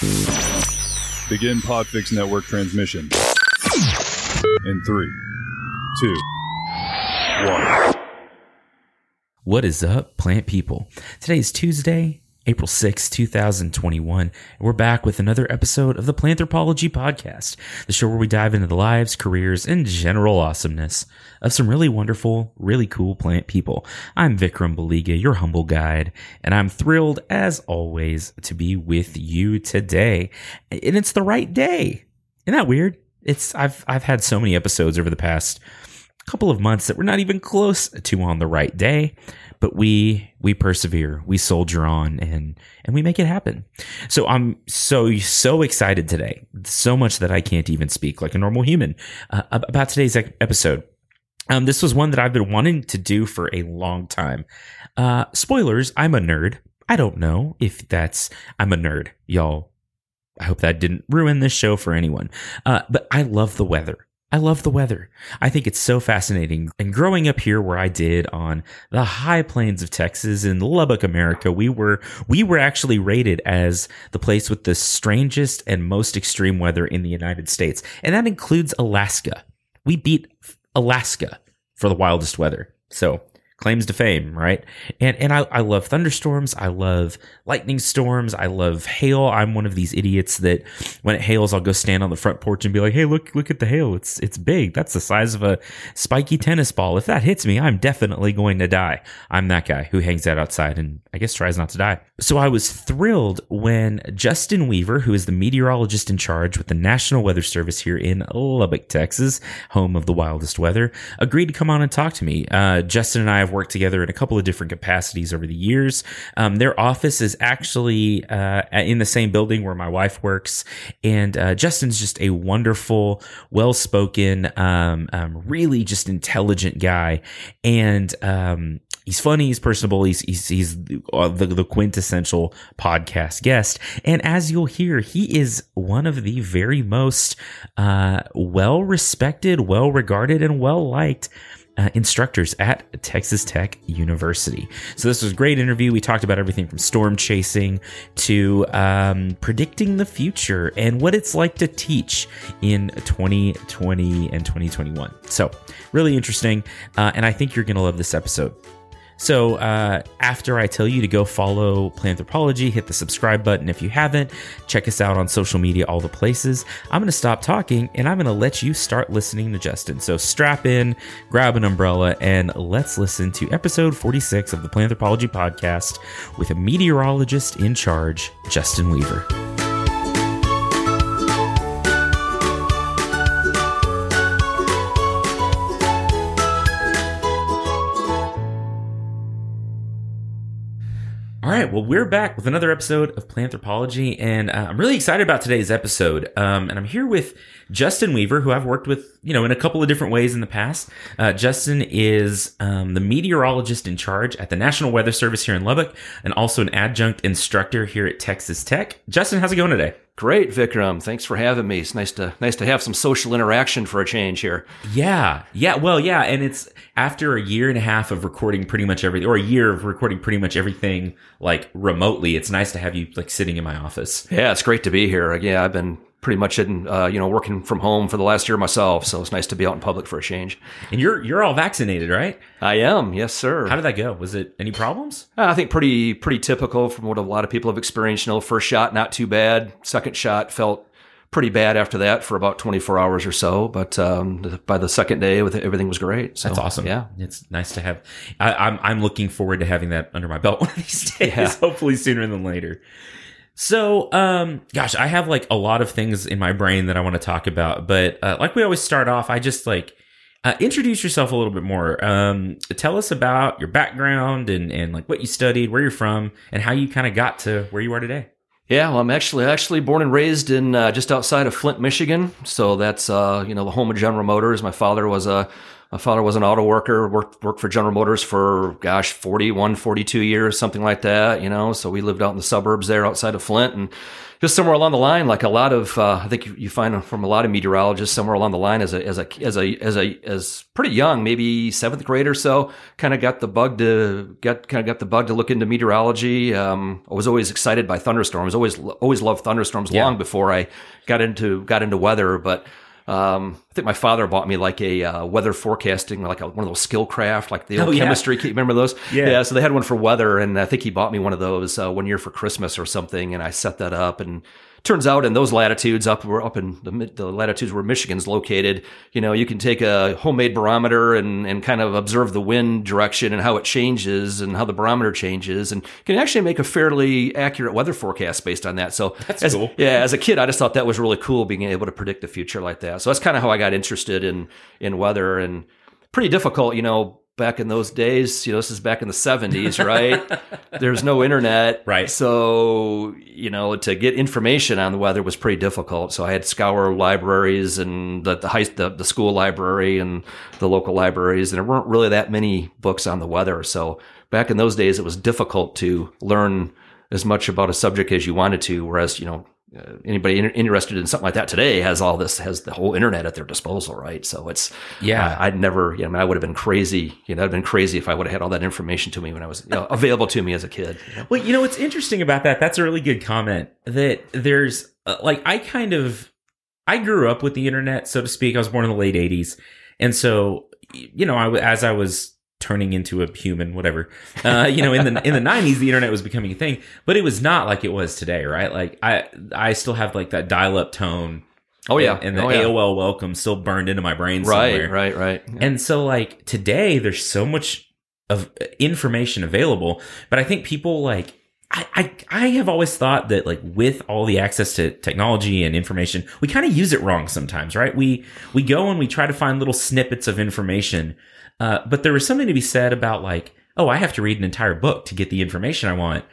Begin Podfix Network transmission. In three, two, one. What is up, plant people? Today is Tuesday, April 6, 2021, and we're back with another episode of the Planthropology Podcast, the show where we dive into the lives, careers, and general awesomeness of some really wonderful, really cool plant people. I'm Vikram Baliga, your humble guide, and I'm thrilled, as always, to be with you today. And it's the right day. Isn't that weird? It's I've I've had so many episodes over the past couple of months that we're not even close to on the right day but we we persevere we soldier on and and we make it happen. So i'm so so excited today so much that i can't even speak like a normal human uh, about today's episode. Um, this was one that i've been wanting to do for a long time. Uh, spoilers i'm a nerd. I don't know if that's i'm a nerd y'all. I hope that didn't ruin this show for anyone. Uh, but i love the weather I love the weather. I think it's so fascinating. And growing up here where I did on the high plains of Texas in Lubbock, America, we were we were actually rated as the place with the strangest and most extreme weather in the United States. And that includes Alaska. We beat Alaska for the wildest weather. So claims to fame, right? And and I, I love thunderstorms. I love lightning storms. I love hail. I'm one of these idiots that when it hails, I'll go stand on the front porch and be like, "Hey, look, look at the hail. It's it's big. That's the size of a spiky tennis ball. If that hits me, I'm definitely going to die." I'm that guy who hangs out outside and I guess tries not to die. So I was thrilled when Justin Weaver, who is the meteorologist in charge with the National Weather Service here in Lubbock, Texas, home of the wildest weather, agreed to come on and talk to me. Uh, Justin and I have worked together in a couple of different capacities over the years. Um, their office is actually uh, in the same building where my wife works, and uh, Justin's just a wonderful, well-spoken, um, um, really just intelligent guy, and um, he's funny, he's personable, he's he's, he's the, the quintessential podcast guest, and as you'll hear, he is one of the very most uh, well respected, well regarded, and well liked uh, instructors at Texas Tech University. So this was a great interview. We talked about everything from storm chasing to um, predicting the future and what it's like to teach in 2020 and 2021. So really interesting, uh, and I think you're going to love this episode. So uh, after I tell you to go follow Planthropology, hit the subscribe button if you haven't. Check us out on social media, all the places. I'm going to stop talking and I'm going to let you start listening to Justin. So strap in, grab an umbrella, and let's listen to episode 46 of the Planthropology podcast with a meteorologist in charge, Justin Weaver. Right, well, we're back with another episode of Planthropology, and uh, I'm really excited about today's episode. Um, and I'm here with Justin Weaver, who I've worked with, you know, in a couple of different ways in the past. Uh, Justin is um, the meteorologist in charge at the National Weather Service here in Lubbock, and also an adjunct instructor here at Texas Tech. Justin, how's it going today? Great, Vikram. Thanks for having me. It's nice to nice to have some social interaction for a change here. Yeah, yeah. Well, yeah, and it's after a year and a half of recording pretty much everything, or a year of recording pretty much everything like remotely. It's nice to have you like sitting in my office. Yeah, it's great to be here. Yeah, I've been pretty much in uh, you know working from home for the last year myself, so it's nice to be out in public for a change. And you're you're all vaccinated, right? I am, yes, sir. How did that go? Was it any problems? Uh, I think pretty pretty typical from what a lot of people have experienced. You know, first shot not too bad. Second shot felt pretty bad after that for about 24 hours or so. But um, by the second day, with everything was great. So, That's awesome. Yeah, it's nice to have. I, I'm I'm looking forward to having that under my belt one of these days. Yeah. Hopefully sooner than later. So, um, gosh, I have like a lot of things in my brain that I want to talk about, but uh, like we always start off, I just like uh, introduce yourself a little bit more. Um, tell us about your background and and like what you studied, where you're from, and how you kind of got to where you are today. Yeah, well, I'm actually actually born and raised in uh, just outside of Flint, Michigan. So that's uh, you know the home of General Motors. My father was a my father was an auto worker, worked worked for General Motors for gosh, 41, 42 years, something like that, you know. So we lived out in the suburbs there outside of Flint and just somewhere along the line, like a lot of, uh, I think you, you, find from a lot of meteorologists, somewhere along the line, as a as a as a as a as pretty young, maybe seventh grade or so, kind of got the bug to get kind of got the bug to look into meteorology. Um, I was always excited by thunderstorms. Always always loved thunderstorms yeah. long before I got into got into weather, but. Um, I think my father bought me like a uh, weather forecasting, like a, one of those Skilcraft, like the old oh, chemistry. Yeah. Remember those? Yeah. yeah. So they had one for weather, and I think he bought me one of those uh, one year for Christmas or something, and I set that up and turns out in those latitudes up we're up in the, the, latitudes where Michigan's located, you know, you can take a homemade barometer and, and kind of observe the wind direction and how it changes and how the barometer changes and can actually make a fairly accurate weather forecast based on that. So that's as, cool. Yeah, as a kid, I just thought that was really cool being able to predict the future like that. So that's kind of how I got interested in in weather and pretty difficult, you know, back in those days, you know, this is back in the 70s, right? There's no internet. Right. So, you know, to get information on the weather was pretty difficult. So I had to scour libraries and the, the high, the, the school library and the local libraries. And there weren't really that many books on the weather. So back in those days, it was difficult to learn as much about a subject as you wanted to. Whereas, you know, uh, anybody in, interested in something like that today has all this has the whole internet at their disposal right? So it's yeah. Uh, i'd never you know I, mean, I would have been crazy you know i'd been crazy if i would have had all that information to me when i was you know, available to me as a kid you know? well you know what's interesting about that that's a really good comment that there's uh, like i kind of i grew up with the internet so to speak. I was born in the late 80s and so you know I, as i was turning into a human, whatever. Uh, you know, in the in the nineties, the internet was becoming a thing, but it was not like it was today, right? Like I I still have like that dial up tone. Oh yeah, and, and the oh, yeah. AOL welcome still burned into my brain. Right, somewhere. right, right. Yeah. And so like today, there's so much of information available, but I think people like. I, I, I have always thought that like with all the access to technology and information, we kind of use it wrong sometimes, right? We we go and we try to find little snippets of information uh, but there was something to be said about like, oh, I have to read an entire book to get the information I want.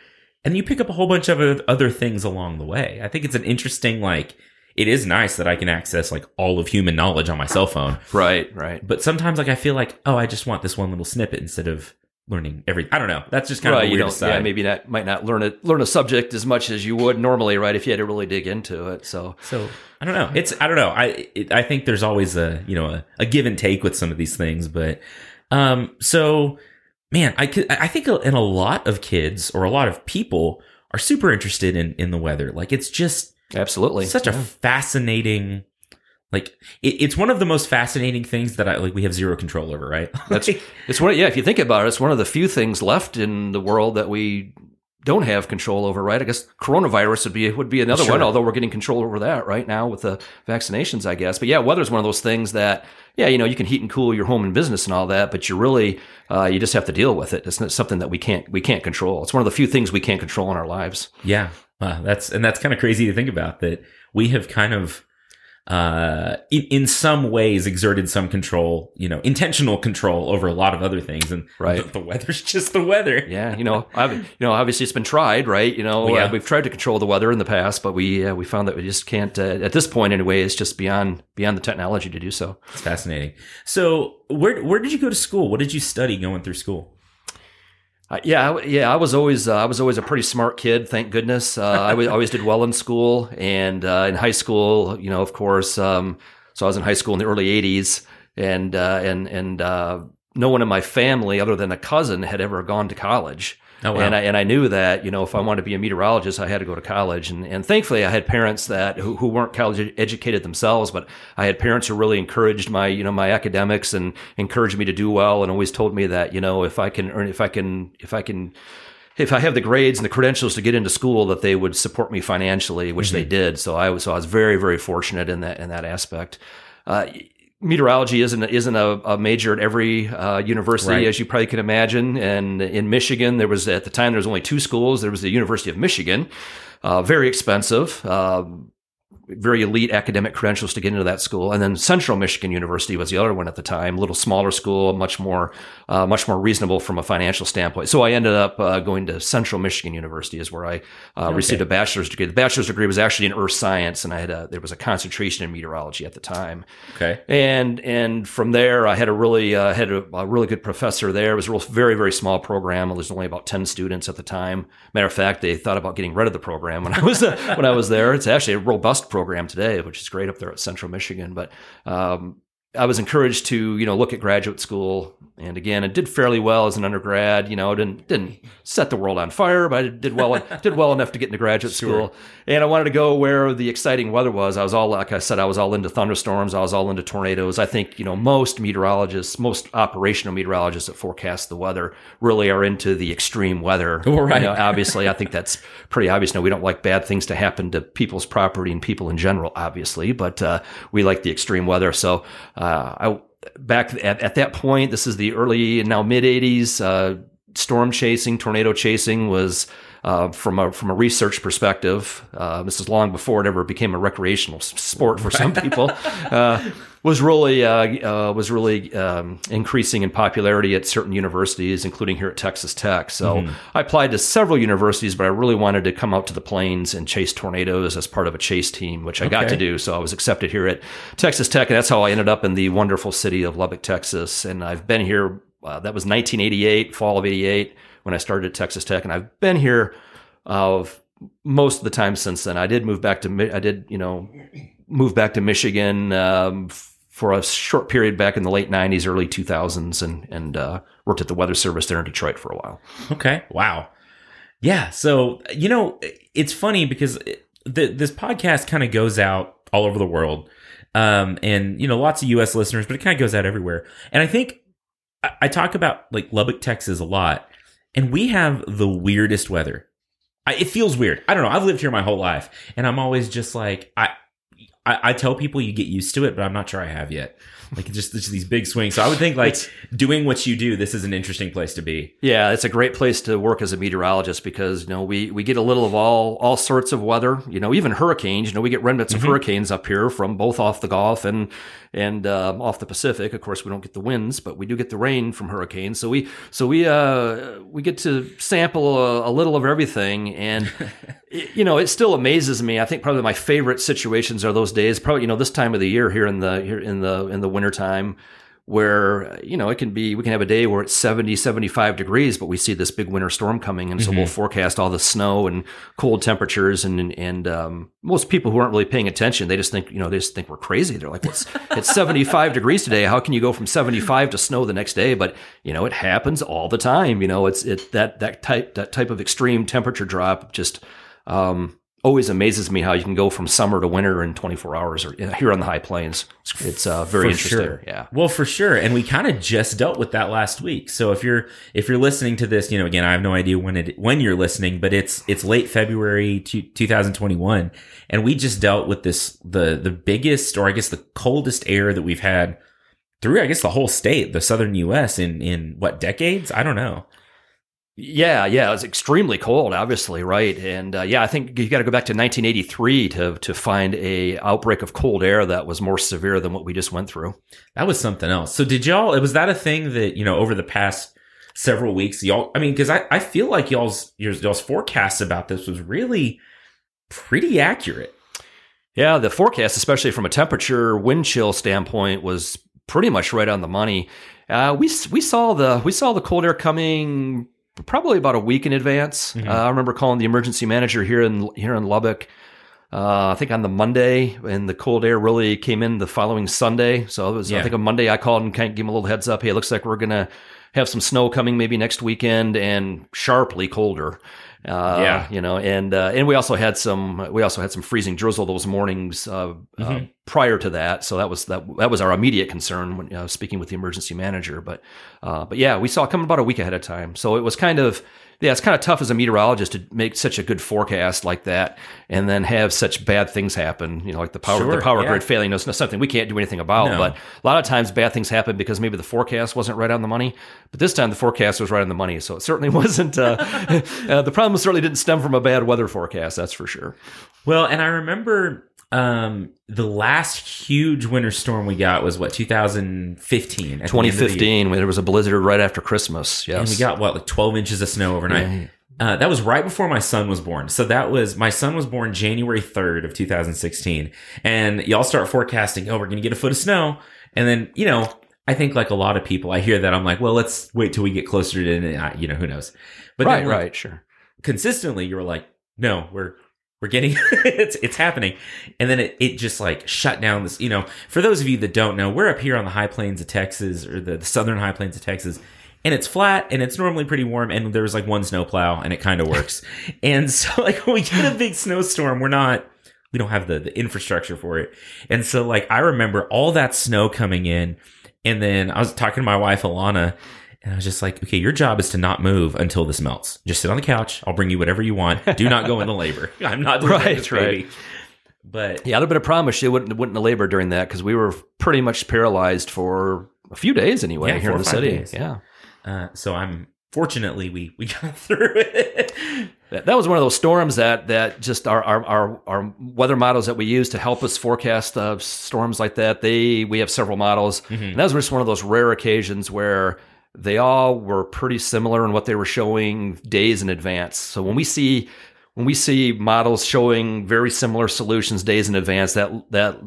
And you pick up a whole bunch of other things along the way. I think it's an interesting, like, it is nice that I can access like all of human knowledge on my cell phone. Right, right. But sometimes like I feel like, oh, I just want this one little snippet instead of learning every I don't know. That's just kind right, of you don't, side. Yeah, maybe not might not learn a learn a subject as much as you would normally, right? If you had to really dig into it. So so I don't know. It's I don't know. I it, I think there's always a you know a, a give and take with some of these things, but um, so man, I could, I think in a lot of kids or a lot of people are super interested in, in the weather. Like it's just absolutely such yeah. a fascinating, like it, it's one of the most fascinating things that I like. We have zero control over, right? That's it's one. Yeah, if you think about it, it's one of the few things left in the world that we don't have control over, right? I guess coronavirus would be would be another sure. one, although we're getting control over that right now with the vaccinations, I guess. But yeah, weather's one of those things that yeah, you know, you can heat and cool your home and business and all that, but you really uh, you just have to deal with it. It's not something that we can't we can't control. It's one of the few things we can't control in our lives. Yeah, uh, that's and that's kind of crazy to think about that we have kind of uh, in, in some ways exerted some control, you know, intentional control over a lot of other things. And right. the, the weather's just the weather. Yeah. You know, I've, you know, obviously it's been tried, right? You know, yeah. uh, we've tried to control the weather in the past, but we, uh, we found that we just can't, uh, at this point anyway, it's just beyond, beyond the technology to do so. It's fascinating. So where, where did you go to school? What did you study going through school? Uh, yeah, yeah, I was always uh, I was always a pretty smart kid. Thank goodness. Uh, I w- always did well in school and uh, in high school. You know, of course. Um, so I was in high school in the early '80s, and uh, and and uh, no one in my family, other than a cousin, had ever gone to college. Oh, wow. And I and I knew that you know if I wanted to be a meteorologist, I had to go to college. And and thankfully, I had parents that who, who weren't college educated themselves, but I had parents who really encouraged my you know my academics and encouraged me to do well, and always told me that you know if I can earn if I can if I can if I have the grades and the credentials to get into school, that they would support me financially, which mm-hmm. they did. So I was so I was very very fortunate in that in that aspect. Uh, meteorology isn't isn't a, a major at every uh, university, right. as you probably can imagine. And in Michigan, there was at the time there was only two schools. There was the University of Michigan, uh, very expensive. Uh, very elite academic credentials to get into that school. And then Central Michigan University was the other one at the time, a little smaller school, much more, uh, much more reasonable from a financial standpoint. So I ended up uh, going to Central Michigan University is where I uh, received a bachelor's degree. The bachelor's degree was actually in earth science, and I had a, there was a concentration in meteorology at the time. Okay. And and from there, I had a really uh, had a, a really good professor there. It was a real, very very small program. There was only about ten students at the time. Matter of fact, they thought about getting rid of the program when I was when I was there. It's actually a robust program today, which is great up there at Central Michigan. But um, I was encouraged to, you know, look at graduate school. And again, I did fairly well as an undergrad. You know, it didn't didn't set the world on fire, but I did well did well enough to get into graduate school. And I wanted to go where the exciting weather was. I was all like I said, I was all into thunderstorms. I was all into tornadoes. I think you know most meteorologists, most operational meteorologists that forecast the weather, really are into the extreme weather. Well, right. You know, obviously, I think that's pretty obvious. Now, we don't like bad things to happen to people's property and people in general, obviously, but uh, we like the extreme weather. So uh, I back at, at that point, this is the early now mid '80s. Uh, storm chasing, tornado chasing was. Uh, from a from a research perspective, uh, this is long before it ever became a recreational sport for some people. Uh, was really uh, uh, was really um, increasing in popularity at certain universities, including here at Texas Tech. So I applied to several universities, but I really wanted to come out to the plains and chase tornadoes as part of a chase team, which I got to do. So I was accepted here at Texas Tech, and that's how I ended up in the wonderful city of Lubbock, Texas. And I've been here. Uh, that was 1988, fall of '88, when I started at Texas Tech, and I've been here uh, most of the time since then. I did move back to I did you know move back to Michigan um, for a short period back in the late '90s, early 2000s, and and uh, worked at the Weather Service there in Detroit for a while. Okay. Wow. Yeah. So, you know, it's funny because the, this podcast kind of goes out all over the world. Um, and, you know, lots of US listeners, but it kind of goes out everywhere. And I think I, I talk about like Lubbock, Texas a lot, and we have the weirdest weather. I, it feels weird. I don't know. I've lived here my whole life, and I'm always just like, I, I, I tell people you get used to it, but I'm not sure I have yet. Like just, just these big swings. So I would think like doing what you do, this is an interesting place to be. Yeah, it's a great place to work as a meteorologist because you know we we get a little of all all sorts of weather. You know, even hurricanes. You know, we get remnants of hurricanes up here from both off the Gulf and and um, off the Pacific. Of course, we don't get the winds, but we do get the rain from hurricanes. So we so we uh we get to sample a, a little of everything, and it- you know, it still amazes me. I think probably my favorite situations are those days. Probably you know this time of the year here in the here in the in the wintertime where you know it can be we can have a day where it's 70 75 degrees but we see this big winter storm coming. And so we'll forecast all the snow and cold temperatures and and um, most people who aren't really paying attention they just think you know they just think we're crazy. They're like it's, it's 75 degrees today. How can you go from 75 to snow the next day? But you know it happens all the time. You know it's it that that type that type of extreme temperature drop just um, always amazes me how you can go from summer to winter in 24 hours or here on the high plains it's, it's uh, very For interesting sure. yeah Well, for sure. And we kind of just dealt with that last week. So if you're if you're listening to this, you know, again, I have no idea when it when you're listening, but it's it's late February two, 2021 and we just dealt with this the the biggest or I guess the coldest air that we've had through I guess the whole state, the southern US in in what decades? I don't know. Yeah, yeah, it was extremely cold, obviously, right? And uh, yeah, I think you got to go back to 1983 to to find a outbreak of cold air that was more severe than what we just went through. That was something else. So did y'all was that a thing that, you know, over the past several weeks y'all I mean, because I, I feel like y'all's y'all's forecasts about this was really pretty accurate. Yeah, the forecast, especially from a temperature wind chill standpoint, was pretty much right on the money. Uh, we we saw the we saw the cold air coming probably about a week in advance. Uh, I remember calling the emergency manager here in here in Lubbock. Uh, I think on the Monday, and the cold air really came in the following Sunday. So it was, Yeah. I think, a Monday. I called and kind of gave him a little heads up. Hey, it looks like we're gonna have some snow coming maybe next weekend, and sharply colder. Uh, Yeah. you know, and uh, and we also had some we also had some freezing drizzle those mornings uh, uh, prior to that. So that was that that was our immediate concern when uh, speaking with the emergency manager. But uh, but yeah, we saw it coming about a week ahead of time. So it was kind of yeah, it's kind of tough as a meteorologist to make such a good forecast like that and then have such bad things happen. You know, like the power Sure, the power yeah. grid failing. Not something we can't do anything about. No. But a lot of times bad things happen because maybe the forecast wasn't right on the money. But this time the forecast was right on the money. So it certainly wasn't. Uh, uh, the problem certainly didn't stem from a bad weather forecast. That's for sure. Well, and I remember Um, the last huge winter storm we got was what 2015. at the end of the year. 2015, when there was a blizzard right after Christmas. Yes. and we got what like 12 inches of snow overnight. Uh, that was right before my son was born. So that was my son was born January 3rd of 2016, and y'all start forecasting. Oh, we're gonna get a foot of snow, and then you know. I think like a lot of people, I hear that I'm like, well, let's wait till we get closer to, you know, who knows. But right, then, like, right, sure. consistently you were like no we're we're getting it's it's happening. And then it, it just like shut down this you know for those of you that don't know we're up here on the high plains of texas or the, the southern high plains of texas and it's flat and it's normally pretty warm and there's like one snowplow and it kind of works. And so like when we get a big snowstorm we're not we don't have the, the infrastructure for it. And so like i remember all that snow coming in and then i was talking to my wife alana and I was just like, okay, your job is to not move until this melts. Just sit on the couch. I'll bring you whatever you want. Do not go into labor. I'm not Right, this, right. But Yeah, I'd have been a promise she wouldn't wouldn't have labored during that because we were pretty much paralyzed for a few days anyway Yeah, here in the city. days. Yeah. uh, so I'm fortunately we we got through it. That, that was one of those storms that that just our our, our our weather models that we use to help us forecast uh, storms like that. They we have several models, and that was just one of those rare occasions where they all were pretty similar in what they were showing days in advance. So when we see when we see models showing very similar solutions days in advance, that that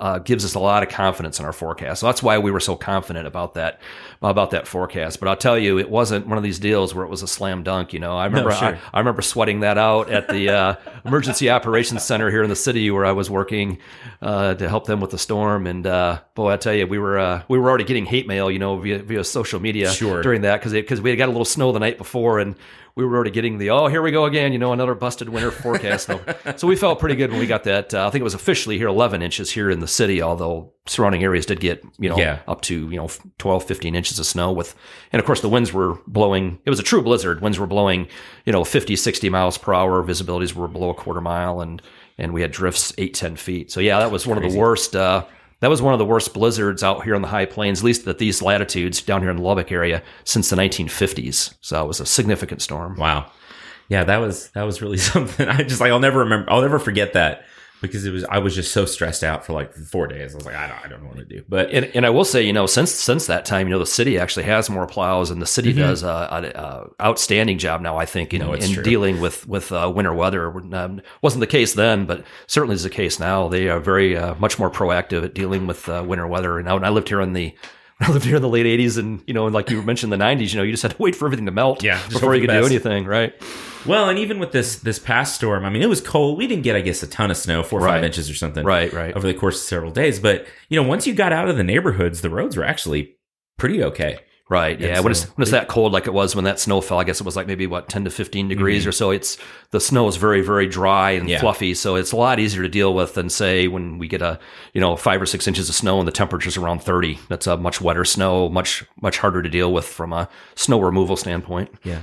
uh, gives us a lot of confidence in our forecast. So that's why we were so confident about that about that forecast. But I'll tell you, it wasn't one of these deals where it was a slam dunk. You know, I remember sure. I, I remember sweating that out at the uh, emergency operations center here in the city where I was working uh, to help them with the storm. And uh, boy, I tell you, we were uh, we were already getting hate mail, you know, via via social media Sure. during that because because we had got a little snow the night before and. We were already getting the oh here we go again you know another busted winter forecast. So, so we felt pretty good when we got that uh, I think it was officially here 11 inches here in the city although surrounding areas did get you know Yeah. up to you know 12 15 inches of snow with and of course the winds were blowing it was a true blizzard winds were blowing you know 50 60 miles per hour visibilities were below a quarter mile and and we had drifts 8 10 feet. So yeah that was one of the worst uh that was one of the worst blizzards out here on the high plains, at least at these latitudes down here in the Lubbock area since the 1950s. So it was a significant storm. wow, yeah, that was that was really something. I just like I'll never remember. I'll never forget that because it was I was just so stressed out for like four days. I was like, I don't I don't know what to do. But And, and I will say, you know, since since that time, you know, the city actually has more plows, and the city Mm-hmm. does a, a, a outstanding job now. I think in, No, in true. dealing with with uh, winter weather. Um, wasn't the case then, but certainly is the case now. They are very uh, much more proactive at dealing with uh, winter weather. And I, when I lived here in the when I lived here in the late '80s, and you know, and like you mentioned, the '90s. You know, you just had to wait for everything to melt, Yeah, before you could do anything, right? well, and even with this this past storm, I mean, it was cold. We didn't get, I guess, a ton of snow, four or five inches or something, Right, right. over the course of several days. But you know, once you got out of the neighborhoods, the roads were actually pretty okay. Right. Yeah. when it's when it's that cold like it was when that snow fell, I guess it was like maybe what ten to fifteen degrees Mm-hmm. or so. It's the snow is very very dry and Yeah. fluffy, so it's a lot easier to deal with than say when we get a you know five or six inches of snow and the temperature's around thirty. That's a much wetter snow, much much harder to deal with from a snow removal standpoint. Yeah.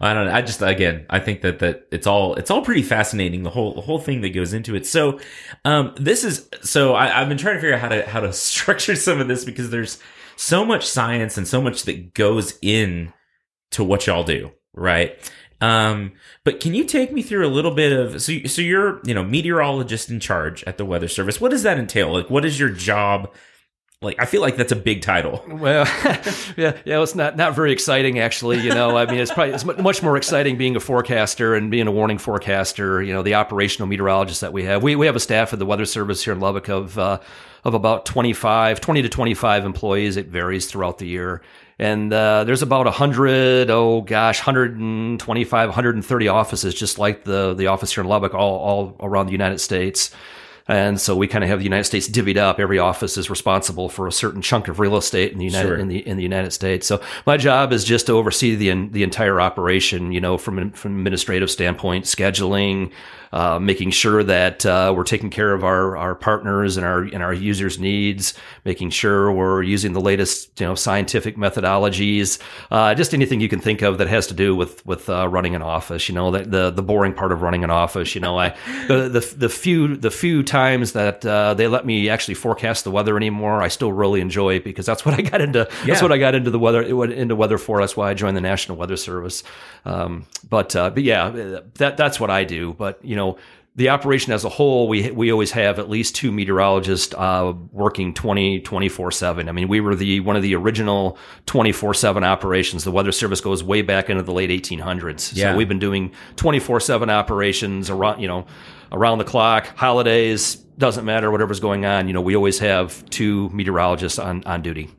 I don't know. I just again, I think that that it's all it's all pretty fascinating. The whole the whole thing that goes into it. So, um, this is so I, I've been trying to figure out how to how to structure some of this because there's so much science and so much that goes in to what y'all do, right? Um, but can you take me through a little bit of so so you're you know meteorologist in charge at the Weather Service. What does that entail? Like, what is your job? Like, I feel like that's a big title. Well, yeah, yeah, it's not not very exciting actually. You know, I mean, it's probably it's much more exciting being a forecaster and being a warning forecaster. You know, the operational meteorologist that we have. We we have a staff at the Weather Service here in Lubbock of uh, of about 25, 20 to twenty five employees. It varies throughout the year. And uh, there's about 100, oh gosh, 125, 130 offices, just like the the office here in Lubbock, all all around the United States. And so we kind of have the United States divvied up. Every office is responsible for a certain chunk of real estate in the United Sure. in the in the United States. So my job is just to oversee the the entire operation. You know, from from an administrative standpoint, scheduling, uh, making sure that uh, we're taking care of our our partners and our and our users' needs, making sure we're using the latest you know scientific methodologies, uh, just anything you can think of that has to do with with uh, running an office. You know, the, the the boring part of running an office. You know, I the the, the few the few times that uh, they let me actually forecast the weather anymore, I still really enjoy it because that's what I got into. Yeah. That's what I got into the weather into weather for. That's why I joined the National Weather Service. Um, but uh, but yeah, that that's what I do. But you know. The operation as a whole, we we always have at least two meteorologists uh, working 20, 24 7. I mean, we were the one of the original 24 7 operations. The Weather Service goes way back into the late 1800s. Yeah. So we've been doing 24 7 operations around, you know, around the clock, holidays, doesn't matter, whatever's going on. You know, we always have two meteorologists on, on duty.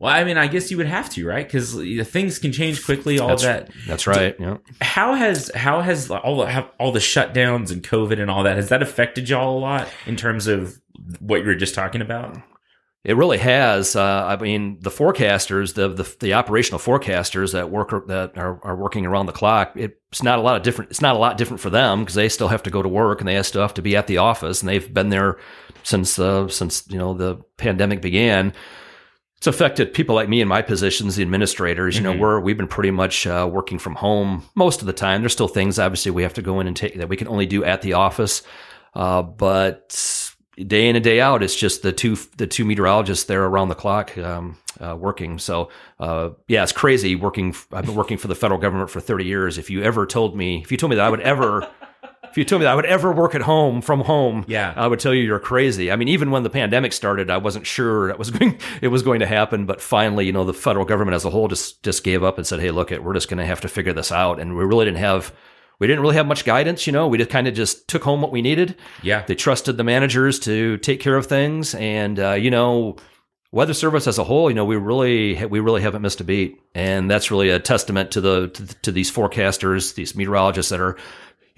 Well, I mean, I guess you would have to, right? Because things can change quickly. All That's, that. that's right. Yeah. How has how has all the have all the shutdowns and COVID and all that has that affected y'all a lot in terms of what you were just talking about? It really has. Uh, I mean, the forecasters, the, the the operational forecasters that work that are, are working around the clock. It's not a lot of different. It's not a lot different for them because they still have to go to work and they still have to be at the office, and they've been there since uh, since you know the pandemic began. It's affected people like me in my positions, the administrators. You know, Mhm. we're we've been pretty much uh, working from home most of the time. There's still things, obviously, we have to go in and take that we can only do at the office, uh, but day in and day out, it's just the two the two meteorologists there around the clock um, uh, working. So uh, yeah, it's crazy working. I've been working for the federal government for 30 years. If you ever told me, if you told me that I would ever. If you told me that I would ever work at home from home, Yeah. I would tell you you're crazy. I mean, even when the pandemic started, I wasn't sure that was going it was going to happen. But finally, you know, the federal government as a whole just just gave up and said, "Hey, look, it, we're just going to have to figure this out." And we really didn't have we didn't really have much guidance. You know, we just kind of just took home what we needed. Yeah, They trusted the managers to take care of things, and uh, you know, weather service as a whole, you know, we really we really haven't missed a beat, and that's really a testament to the to, to these forecasters, these meteorologists that are,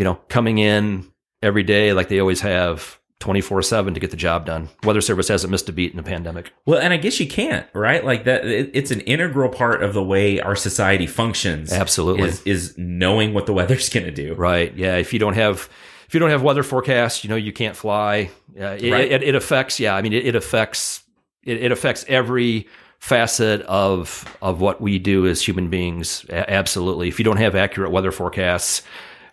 you know, coming in every day like they always have. 24 7 to get the job done. Weather Service hasn't missed a beat in the pandemic. Well, and I guess you can't, right? Like that, it, it's an integral part of the way our society functions. Absolutely. is, is knowing what the weather's going to do. Right. Yeah. If you don't have, if you don't have weather forecasts, you know, you can't fly. Uh, it, Right. it, it affects, yeah. I mean, it, affects, it, it affects every facet of, of what we do as human beings. A- absolutely. If you don't have accurate weather forecasts,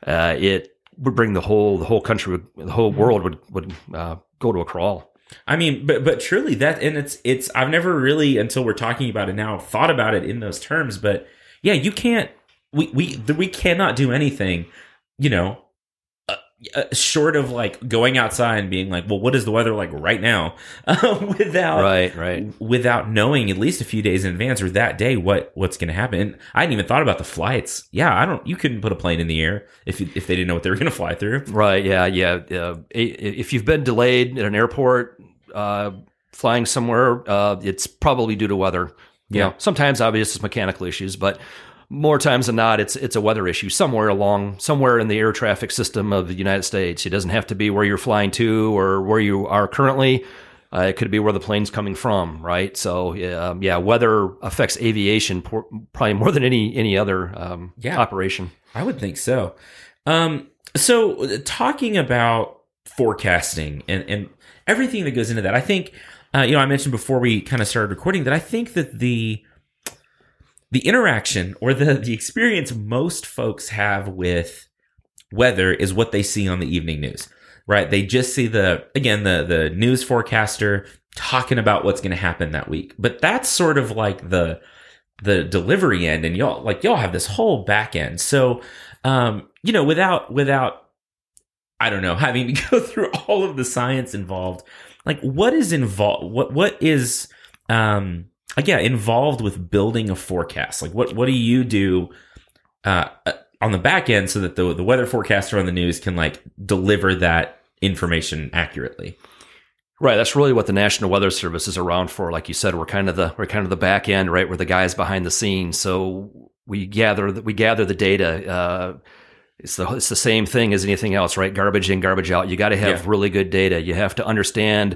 uh, it would bring the whole, the whole country, the whole world would, would, uh, go to a crawl. I mean, but but truly that, and it's it's I've never really until we're talking about it now thought about it in those terms. But yeah, you can't. We we we cannot do anything. You know. Uh, short of like going outside and being like, well, what is the weather like right now, uh, without Right. Right. without knowing at least a few days in advance or that day what what's going to happen. And I hadn't even thought about the flights. Yeah, I don't. You couldn't put a plane in the air if if they didn't know what they were going to fly through. Right. Yeah. Yeah. Uh, if you've been delayed at an airport, uh, flying somewhere, uh, it's probably due to weather. You Yeah. know, sometimes obvious it's mechanical issues, but more times than not, it's it's a weather issue somewhere along somewhere in the air traffic system of the United States. It doesn't have to be where you're flying to or where you are currently. Uh, it could be where the plane's coming from, right? So, yeah, um, yeah, weather affects aviation por- probably more than any any other um, Yeah. operation. I would think so. Um, so uh, talking about forecasting and, and everything that goes into that, I think, uh, you know, I mentioned before we kind of started recording that I think that the the interaction or the the experience most folks have with weather is what they see on the evening news. Right? They just see the again the the news forecaster talking about what's going to happen that week. But that's sort of like the the delivery end and y'all like y'all have this whole back end. So um you know without without I don't know having to go through all of the science involved like what is involved what what is um like yeah involved with building a forecast like what what do you do uh uh, on the back end so that the the weather forecaster on the news can like deliver that information accurately Right, that's really what the National Weather Service is around for. Like you said, we're kind of the we're kind of the back end, right? We're the guys behind the scenes. So we gather the, we gather the data. Uh, it's the it's the same thing as anything else, right? Garbage in, garbage out. You got to have Yeah. really good data. You have to understand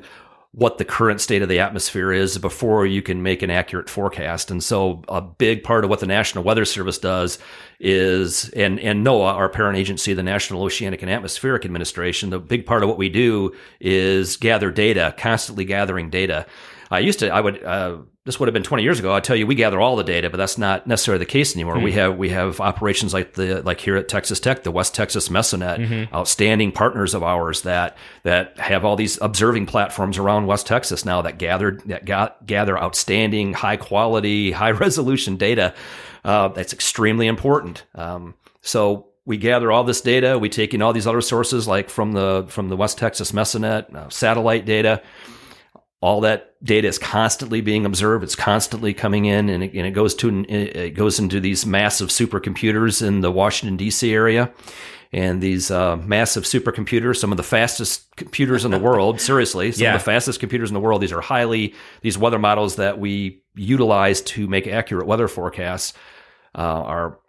what the current state of the atmosphere is before you can make an accurate forecast. And so a big part of what the National Weather Service does is, and, and NOAA, our parent agency, the National Oceanic and Atmospheric Administration, the big part of what we do is gather data, constantly gathering data. I used to, I would, uh, this would have been 20 years ago. I tell you, we gather all the data, but that's not necessarily the case anymore. We have, we have operations like the, like here at Texas Tech, the West Texas Mesonet, outstanding partners of ours that, that have all these observing platforms around West Texas now that gathered, that got, gather outstanding, high quality, high resolution data. Uh, that's extremely important. Um, so we gather all this data. We take in all these other sources, like from the from the West Texas Mesonet, uh, satellite data. All that data is constantly being observed. It's constantly coming in, and it, and it goes to it goes into these massive supercomputers in the Washington D.C. area. And these uh, massive supercomputers, some of the fastest computers in the world, seriously, some Yeah. of the fastest computers in the world. These are highly these weather models that we utilize to make accurate weather forecasts uh, are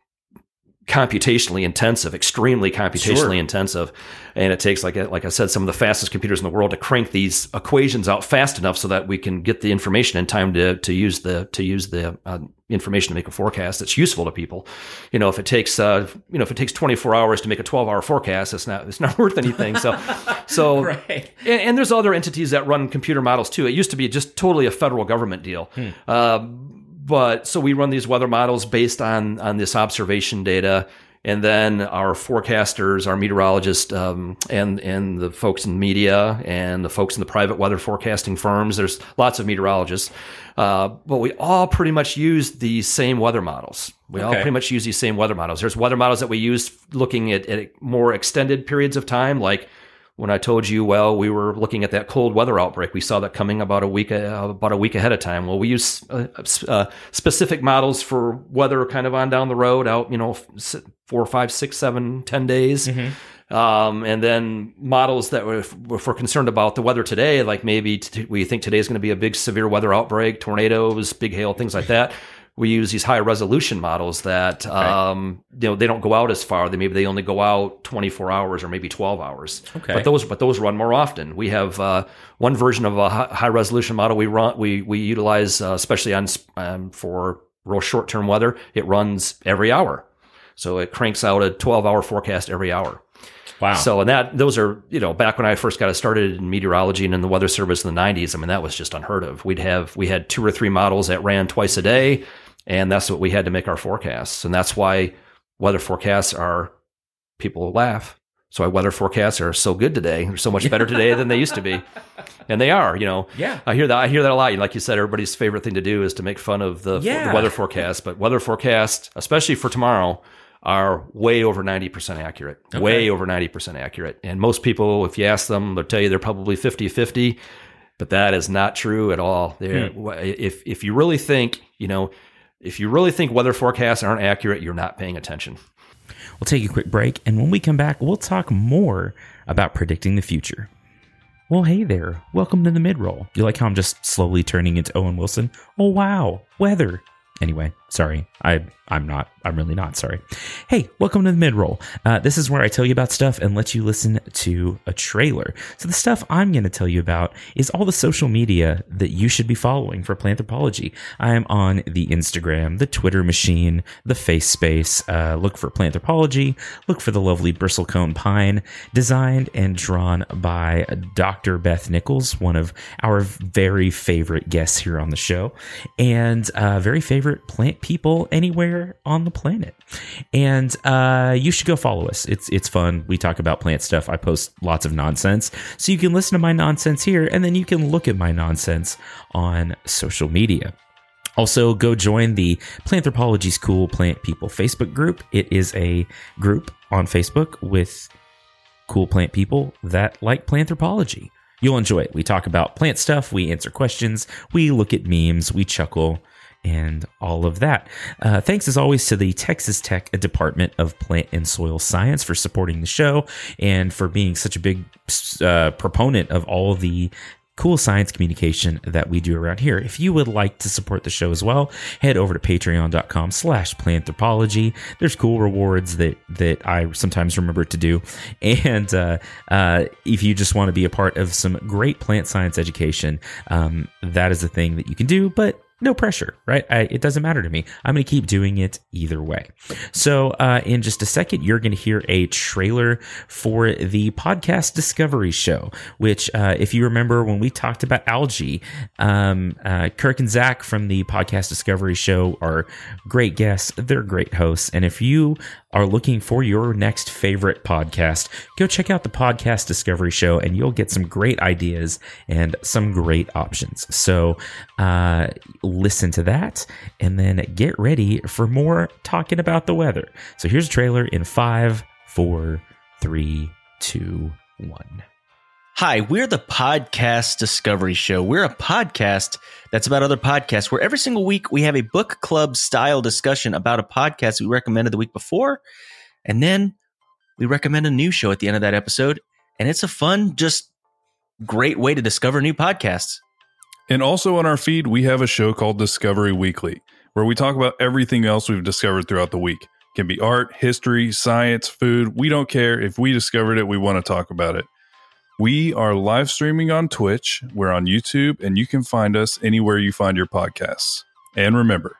computationally intensive, extremely computationally Sure. intensive, and it takes like I- like I said, some of the fastest computers in the world to crank these equations out fast enough so that we can get the information in time to to use the to use the uh, information to make a forecast that's useful to people. You know, if it takes uh, you know if it takes 24 hours to make a 12 hour forecast, it's not it's not worth anything. So so Right. and, and there's other entities that run computer models too. It used to be just totally a federal government deal. Um, but so we run these weather models based on on this observation data, and then our forecasters, our meteorologists, um, and and the folks in media and the folks in the private weather forecasting firms. There's lots of meteorologists, uh, but we all pretty much use these same weather models. We all pretty much use these same weather models. There's weather models that we use looking at, at more extended periods of time, like when I told you, well, we were looking at that cold weather outbreak. We saw that coming about a week uh, about a week ahead of time. Well, we use uh, uh, specific models for weather kind of on down the road, out you know four, five, six, seven, ten days. Um, and then models that were, if we're concerned about the weather today, like maybe t- we think today is going to be a big severe weather outbreak, tornadoes, big hail, things like that. We use these high resolution models that um, you know they don't go out as far. They maybe they only go out 24 hours or maybe 12 hours. Okay. But those but those run more often. We have uh, one version of a high resolution model we run we we utilize uh, especially on um, for real short term weather. It runs every hour, so it cranks out a 12 hour forecast every hour. Wow. So, and that those are you know back when I first got started in meteorology and in the weather service in the '90s. I mean, that was just unheard of. We'd have we had two or three models that ran twice a day, and that's what we had to make our forecasts. And that's why weather forecasts are people laugh. So why weather forecasts are so good today. They're so much better today than they used to be, and they are. You know, Yeah. I hear that. I hear that a lot. Like you said, everybody's favorite thing to do is to make fun of the, Yeah. the weather forecast. But weather forecasts, especially for tomorrow, are way over ninety percent accurate. Way over ninety percent accurate. And most people, if you ask them, they'll tell you they're probably 50-50. But that is not true at all. They're, hmm. If if you really think, you know, if you really think weather forecasts aren't accurate, you're not paying attention. We'll take a quick break, and when we come back, we'll talk more about predicting the future. Well, hey there. Welcome to the mid roll. You like how I'm just slowly turning into Owen Wilson? Oh, wow. Weather. Anyway, sorry. I, I'm not. I'm really not. Sorry. Hey, welcome to the mid roll. Uh, this is where I tell you about stuff and let you listen to a trailer. So, the stuff I'm going to tell you about is all the social media that you should be following for Planthropology. I am on the Instagram, the Twitter machine, the Face Space. Uh, look for Planthropology. Look for the lovely bristlecone pine, designed and drawn by Dr. Beth Nichols, one of our very favorite guests here on the show, and uh, very favorite plant people anywhere on the planet. And uh, you should go follow us. It's it's fun. We talk about plant stuff. I post lots of nonsense, so you can listen to my nonsense here, and then you can look at my nonsense on social media. Also, go join the Planthropology's Cool Plant People Facebook group. It is a group on Facebook with cool plant people that like planthropology. You'll enjoy it. We talk about plant stuff, we answer questions, we look at memes, we chuckle, and all of that. Uh, thanks as always to the Texas Tech Department of Plant and Soil Science for supporting the show and for being such a big uh, proponent of all the cool science communication that we do around here. If you would like to support the show as well, head over to patreon.com slash planthropology. There's cool rewards that, that I sometimes remember to do. And uh, uh, if you just want to be a part of some great plant science education, um, that is a thing that you can do, but no pressure, right? I, it doesn't matter to me. I'm going to keep doing it either way. So, uh, in just a second, you're going to hear a trailer for the podcast Discovery Show, which, uh, if you remember when we talked about algae, um, uh, Kirk and Zach from the podcast Discovery Show are great guests. They're great hosts. And if you are looking for your next favorite podcast, go check out the Podcast Discovery Show and you'll get some great ideas and some great options. So uh, listen to that and then get ready for more talking about the weather. So here's a trailer in five, four, three, two, one. Hi, we're the Podcast Discovery Show. We're a podcast that's about other podcasts where every single week we have a book club style discussion about a podcast we recommended the week before. And then we recommend a new show at the end of that episode. And it's a fun, just great way to discover new podcasts. And also on our feed, we have a show called Discovery Weekly, where we talk about everything else we've discovered throughout the week. It can be art, history, science, food. We don't care. If we discovered it, we want to talk about it. We are live streaming on Twitch, we're on YouTube, and you can find us anywhere you find your podcasts. And remember,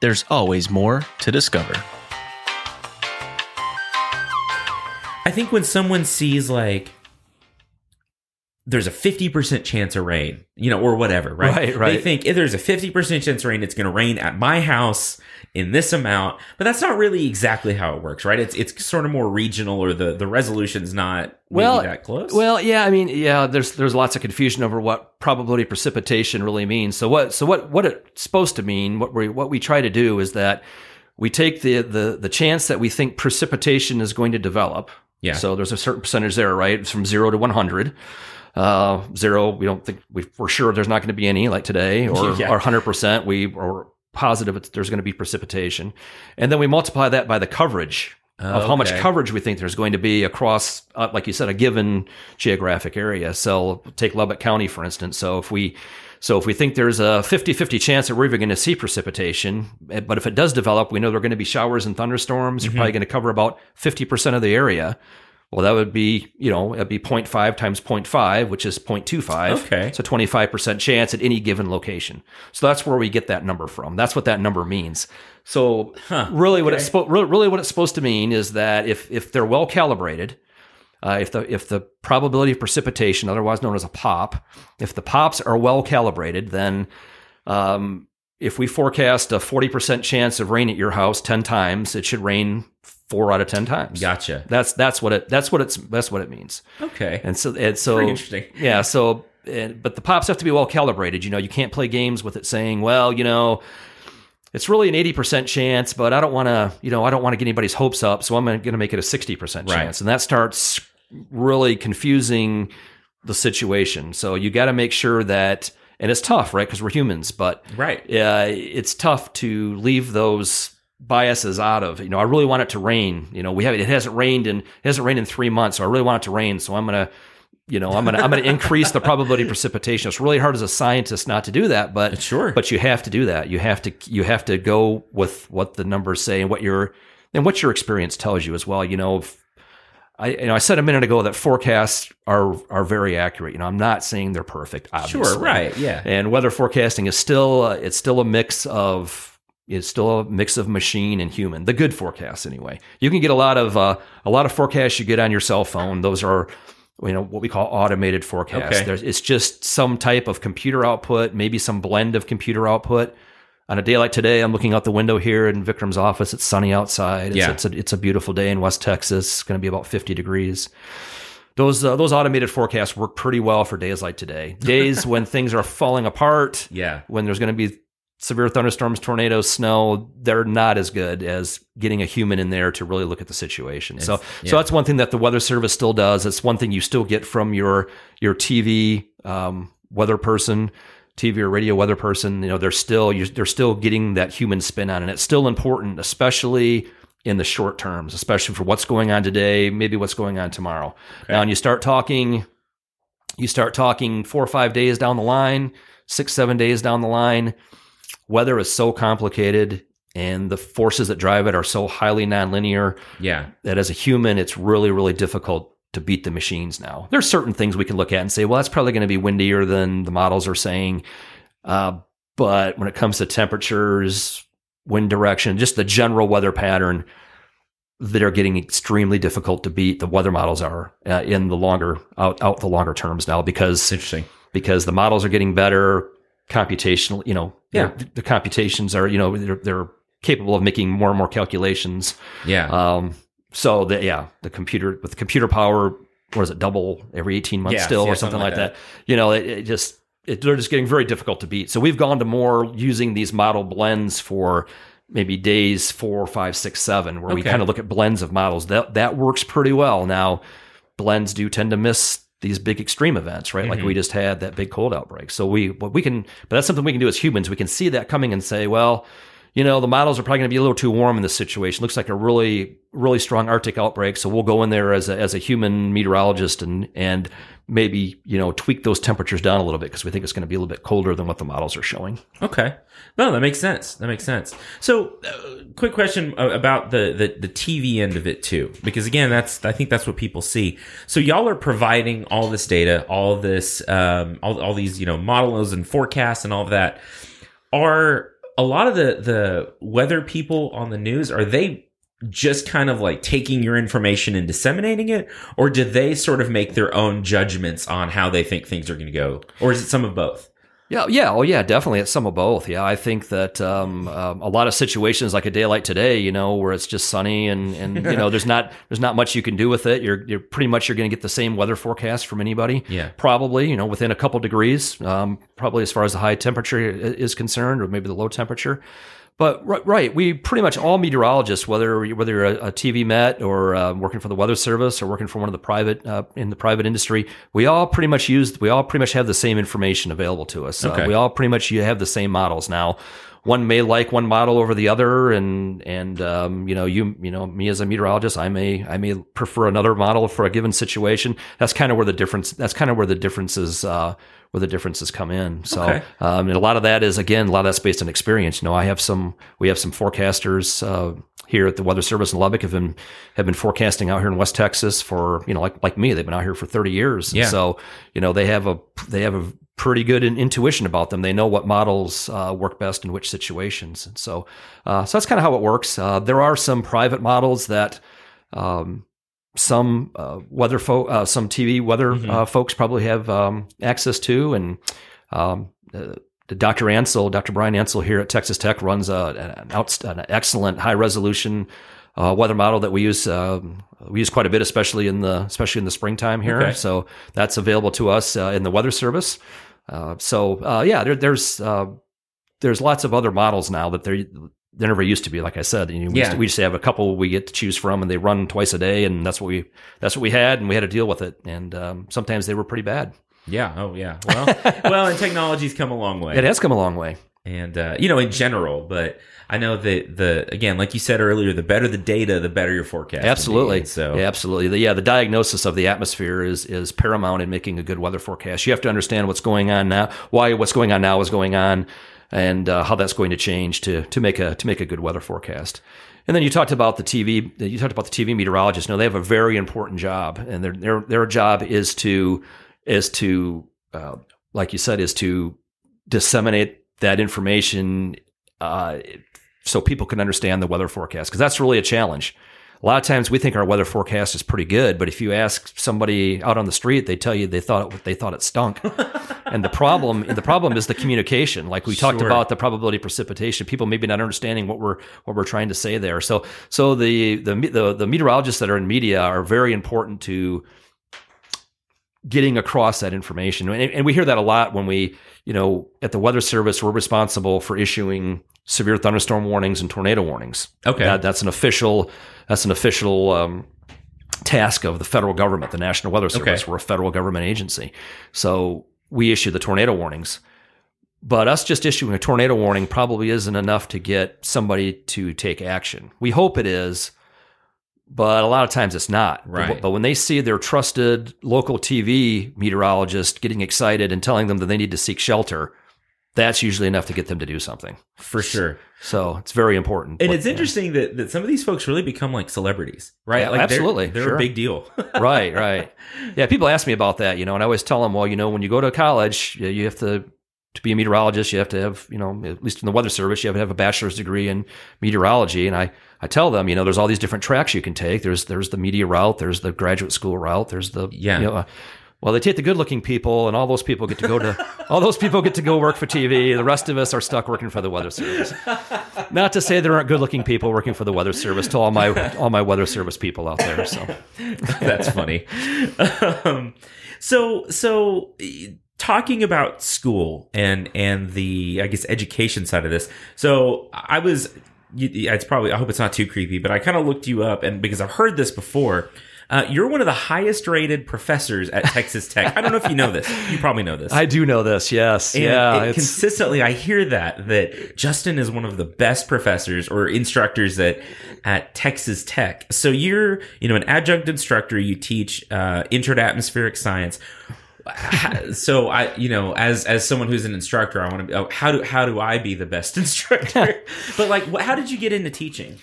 There's always more to discover. I think when someone sees like there's a 50% chance of rain, you know, or whatever, right? Right, right. They think if there's a 50% chance of rain, it's going to rain at my house in this amount, but that's not really exactly how it works, right? It's it's sort of more regional or the the resolution's not well, that close. Well, yeah, I mean, yeah, there's there's lots of confusion over what probability precipitation really means. So what so what what it's supposed to mean, what we what we try to do is that we take the the the chance that we think precipitation is going to develop. Yeah. So there's a certain percentage there, right? It's from zero to 100. Uh, zero, we don't think we, are sure there's not going to be any like today, or Yeah. or 100 percent we are positive there's going to be precipitation, and then we multiply that by the coverage of how much coverage we think there's going to be across, uh, like you said, a given geographic area. So take Lubbock County, for instance. So if we, so if we think there's a 50-50 chance that we're even going to see precipitation, eh, but if it does develop, we know there are going to be showers and thunderstorms. Mm-hmm. You're probably going to cover about 50% of the area. Well, that would be, you know, it'd be 0.5 times 0.5, which is 0.25. Okay. So 25% chance at any given location. So that's where we get that number from. That's what that number means. So really what it's spo- really, really what it's supposed to mean is that if if they're well calibrated, uh, if the if the probability of precipitation, otherwise known as a pop, if the pops are well calibrated, then um, if we forecast a 40% chance of rain at your house 10 times, it should rain 4 out of 10 times. gotcha. That's that's what it that's what it's that's what it means. Okay. And so and so Pretty interesting. Yeah, so and, but the pops have to be well calibrated. You know, you can't play games with it saying, well, you know, it's really an 80% chance, but I don't want to, you know, I don't want to get anybody's hopes up, so I'm going to make it a 60% Right. chance. And that starts really confusing the situation. So you got to make sure that and it's tough, right? Because we're humans, but Right. uh, it's tough to leave those biases out of. You know, I really want it to rain. You know, we have it hasn't rained in it hasn't rained in three months, so I really want it to rain. So I'm gonna, you know, I'm gonna I'm gonna increase the probability of precipitation. It's really hard as a scientist not to do that, but Sure. but you have to do that. You have to you have to go with what the numbers say and what your and what your experience tells you as well. You know. If, I, you know, I said a minute ago that forecasts are are very accurate. You know, I'm not saying they're perfect. Obviously. Sure, right, yeah. And weather forecasting is still uh, it's still a mix of it's still a mix of machine and human. The good forecasts, anyway. You can get a lot of uh, a lot of forecasts you get on your cell phone. Those are you know what we call automated forecasts. Okay. There's, it's just some type of computer output, maybe some blend of computer output. On a day like today, I'm looking out the window here in Vikram's office. It's sunny outside. It's, Yeah. it's a it's a beautiful day in West Texas. It's going to be about 50 degrees those uh, those automated forecasts work pretty well for days like today. Days when things are falling apart, Yeah. when there's going to be severe thunderstorms, tornadoes, snow, they're not as good as getting a human in there to really look at the situation. so yeah. so that's one thing that the weather service still does. It's one thing you still get from your your TV um, weather person. TV or radio weather person, you know, they're still they're still getting that human spin on, it. and it's still important, especially in the short terms, especially for what's going on today, maybe what's going on tomorrow. Now, and you start talking, you start talking four or five days down the line, six, seven days down the line. Weather is so complicated, and the forces that drive it are so highly nonlinear Yeah. that as a human, it's really, really difficult to beat the machines now. There's certain things we can look at and say, well, that's probably going to be windier than the models are saying. Uh, but when it comes to temperatures, wind direction, just the general weather pattern, that are getting extremely difficult to beat. The weather models are uh, in the longer out out the longer terms now because interesting. because the models are getting better computational. You know, Yeah. the, the computations are you know they're, they're capable of making more and more calculations. Yeah. Um, so the, yeah, the computer with computer power, what is it, double every 18 months Yeah, still yeah, or something, something like like that. You know, it, it just, it, they're just getting very difficult to beat. So we've gone to more using these model blends for maybe days four, five, six, seven, where we kind of look at blends of models. That, that works pretty well. Now, blends do tend to miss these big extreme events, right? Like Mm-hmm. we just had that big cold outbreak. So we, what we can, but that's something we can do as humans. We can see that coming and say, well, you know, the models are probably going to be a little too warm in this situation. Looks like a really, really strong Arctic outbreak. So we'll go in there as a, as a human meteorologist and, and maybe, you know, tweak those temperatures down a little bit because we think it's going to be a little bit colder than what the models are showing. Okay. No, that makes sense. That makes sense. So, uh, quick question uh, about the, the the TV end of it too, because again, that's I think that's what people see. So, y'all are providing all this data, all this, um, all all these you know models and forecasts and all of that. Are a lot of the the weather people on the news are they just kind of like taking your information and disseminating it, or do they sort of make their own judgments on how they think things are going to go, or is it some of both? Yeah, yeah, oh yeah, definitely. It's some of both. Yeah, I think that um, um, a lot of situations like a day like today, you know, where it's just sunny and and you know, there's not there's not much you can do with it. You're you're pretty much you're going to get the same weather forecast from anybody. Yeah. probably you know within a couple degrees. Um, probably as far as the high temperature is concerned, or maybe the low temperature. But right, right, we pretty much all meteorologists, whether whether you're a, a TV Met or uh, working for the Weather Service or working for one of the private uh, in the private industry, we all pretty much use we all pretty much have the same information available to us. Okay. Uh, we all pretty much you have the same models now. One may like one model over the other, and and um, you know you you know me as a meteorologist, I may I may prefer another model for a given situation. That's kind of where the difference. That's kind of where the differences uh, where the differences come in. So Okay. um, and a lot of that is again a lot of that's based on experience. You know, I have some we have some forecasters uh, here at the Weather Service in Lubbock have been have been forecasting out here in West Texas for you know like like me they've been out here for thirty years. And Yeah. So you know they have a they have a pretty good in- intuition about them. They know what models uh, work best in which situations. And so uh, so that's kind of how it works. Uh, there are some private models that. Um, some uh, weather fo- uh, some TV weather uh, folks probably have um, access to, and um, uh, Dr. Ancell, Dr. Brian Ancell here at Texas Tech runs a, an, outst- an excellent high resolution uh, weather model that we use. Um, we use quite a bit, especially in the especially in the springtime here. Okay. So that's available to us uh, in the Weather Service. Uh, so uh, yeah, there, there's uh, there's lots of other models now that there there never used to be. Like I said, you know, we, Yeah. used to, we just have a couple we get to choose from, and they run twice a day, and that's what we that's what we had, and we had to deal with it. And um, sometimes they were pretty bad. Yeah. Oh, yeah. Well, well, and technology's come a long way. It has come a long way. And uh, you know in general but i know that the again like you said earlier the better the data the better your forecast. Absolutely. So yeah, absolutely. The, yeah, the diagnosis of the atmosphere is is paramount in making a good weather forecast. You have to understand what's going on now, why what's going on now is going on, and uh, how that's going to change to to make a to make a good weather forecast. And then you talked about the TV. You talked about the TV meteorologists. No, they have a very important job, and their their their job is to is to uh, like you said is to disseminate that information uh, so people can understand the weather forecast because that's really a challenge. A lot of times we think our weather forecast is pretty good, but if you ask somebody out on the street, they tell you they thought it, they thought it stunk. and the problem the problem is the communication. Like we talked about the probability of precipitation, people maybe not understanding what we're what we're trying to say there. So so the the the, the meteorologists that are in media are very important to getting across that information. And, and we hear that a lot when we, you know, at the Weather Service, we're responsible for issuing severe thunderstorm warnings and tornado warnings. Okay. That, that's an official, that's an official, um, task of the federal government, the National Weather Service. Okay. We're a federal government agency. So we issue the tornado warnings. But us just issuing a tornado warning probably isn't enough to get somebody to take action. We hope it is, but a lot of times it's not. Right. But, but when they see their trusted local TV meteorologist getting excited and telling them that they need to seek shelter, that's usually enough to get them to do something. for sure So it's very important. and it's interesting that, that some of these folks really become like celebrities right Yeah, like they're- absolutely, they're, sure. a big deal right, right. Yeah, people ask me about that, you know, and I always tell them, well, you know, when you go to college, you you have to to be a meteorologist, you have to have, you know, at least in the weather service, you have to have a bachelor's degree in meteorology. And I, I tell them, you know, there's all these different tracks you can take. There's there's the media route, there's the graduate school route, there's the Yeah. you know, uh, Well, they take the good-looking people, and all those people get to go to all those people get to go work for TV. The rest of us are stuck working for the Weather Service. Not to say there aren't good-looking people working for the Weather Service. To all my all my Weather Service people out there. So That's funny. um, so so talking about school and and the I guess education side of this. So I was you- it's probably I hope it's not too creepy, but I kind of looked you up and because I've heard this before. Uh, you're one of the highest rated professors at Texas Tech. I don't know if you know this. You probably know this. I do know this. Yes. And yeah. it- consistently, I hear that that Justin is one of the best professors or instructors at at Texas Tech. So you're, you know, an adjunct instructor. You teach uh, intro to atmospheric science. So I, you know, as as someone who's an instructor, I want to. be Oh, how do how do I be the best instructor? but like, what, how did you get into teaching?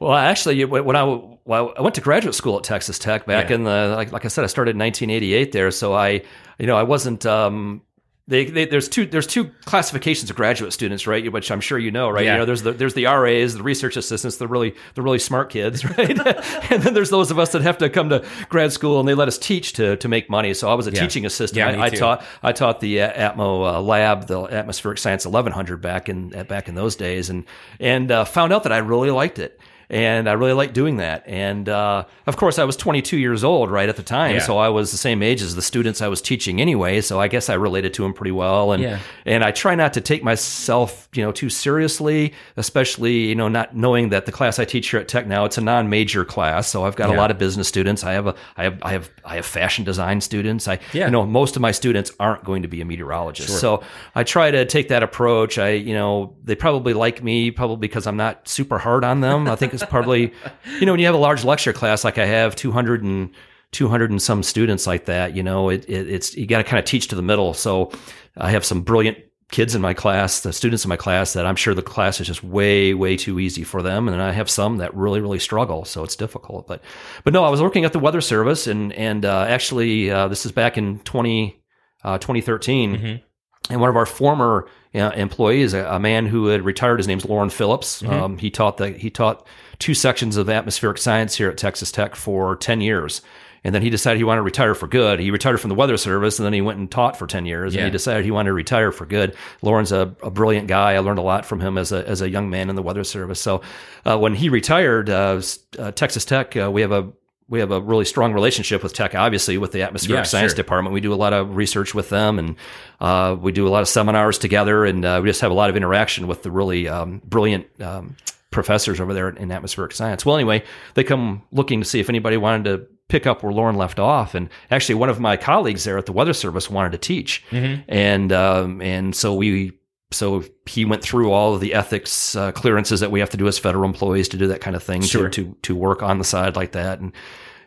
Well, actually, when I well, I went to graduate school at Texas Tech back Yeah. in the like, like I said, I started in 1988 there. So I, you know, I wasn't. Um, they, they, there's two there's two classifications of graduate students, right? Which I'm sure you know, right? Yeah. You know, there's the there's the RAs, the research assistants, the really the really smart kids, right? and then there's those of us that have to come to grad school and they let us teach to to make money. So I was a Yeah. teaching assistant. Yeah, I, I taught I taught the uh, Atmo uh, lab, the Atmospheric Science 1100 back in uh, back in those days, and and uh, found out that I really liked it. And I really liked doing that. And uh, of course, I was 22 years old right at the time, Yeah. so I was the same age as the students I was teaching anyway. So I guess I related to them pretty well. And Yeah. and I try not to take myself, you know, too seriously, especially you know not knowing that the class I teach here at Tech now it's a non-major class. So I've got a lot of business students. I have a I have I have I have fashion design students. I Yeah. you know most of my students aren't going to be a meteorologist. So I try to take that approach. I, you know, they probably like me probably because I'm not super hard on them. I think it's probably, you know, when you have a large lecture class like I have 200 and 200 and some students like that, you know, it, it it's you got to kind of teach to the middle. So I have some brilliant kids in my class, the students in my class that I'm sure the class is just way way too easy for them and then I have some that really really struggle, so it's difficult. But but no, I was working at the weather service and and uh, actually uh, this is back in 20 uh, 2013 and one of our former uh, employees, a, a man who had retired, his name's Lauren Phillips. Um, he taught the he taught two sections of atmospheric science here at Texas Tech for ten years, and then he decided he wanted to retire for good. He retired from the Weather Service, and then he went and taught for ten years, Yeah. and he decided he wanted to retire for good. Lauren's a, a brilliant guy. I learned a lot from him as a as a young man in the Weather Service. So uh, when he retired, uh, uh, Texas Tech, uh, we have a we have a really strong relationship with Tech, obviously, with the atmospheric Yeah, science sure. department. We do a lot of research with them, and uh, we do a lot of seminars together, and uh, we just have a lot of interaction with the really um, brilliant um, professors over there in atmospheric science. Well, anyway, they come looking to see if anybody wanted to pick up where Lauren left off, and actually, one of my colleagues there at the Weather Service wanted to teach, and um, and so we. So he went through all of the ethics uh, clearances that we have to do as federal employees to do that kind of thing Sure. to, to to work on the side like that, and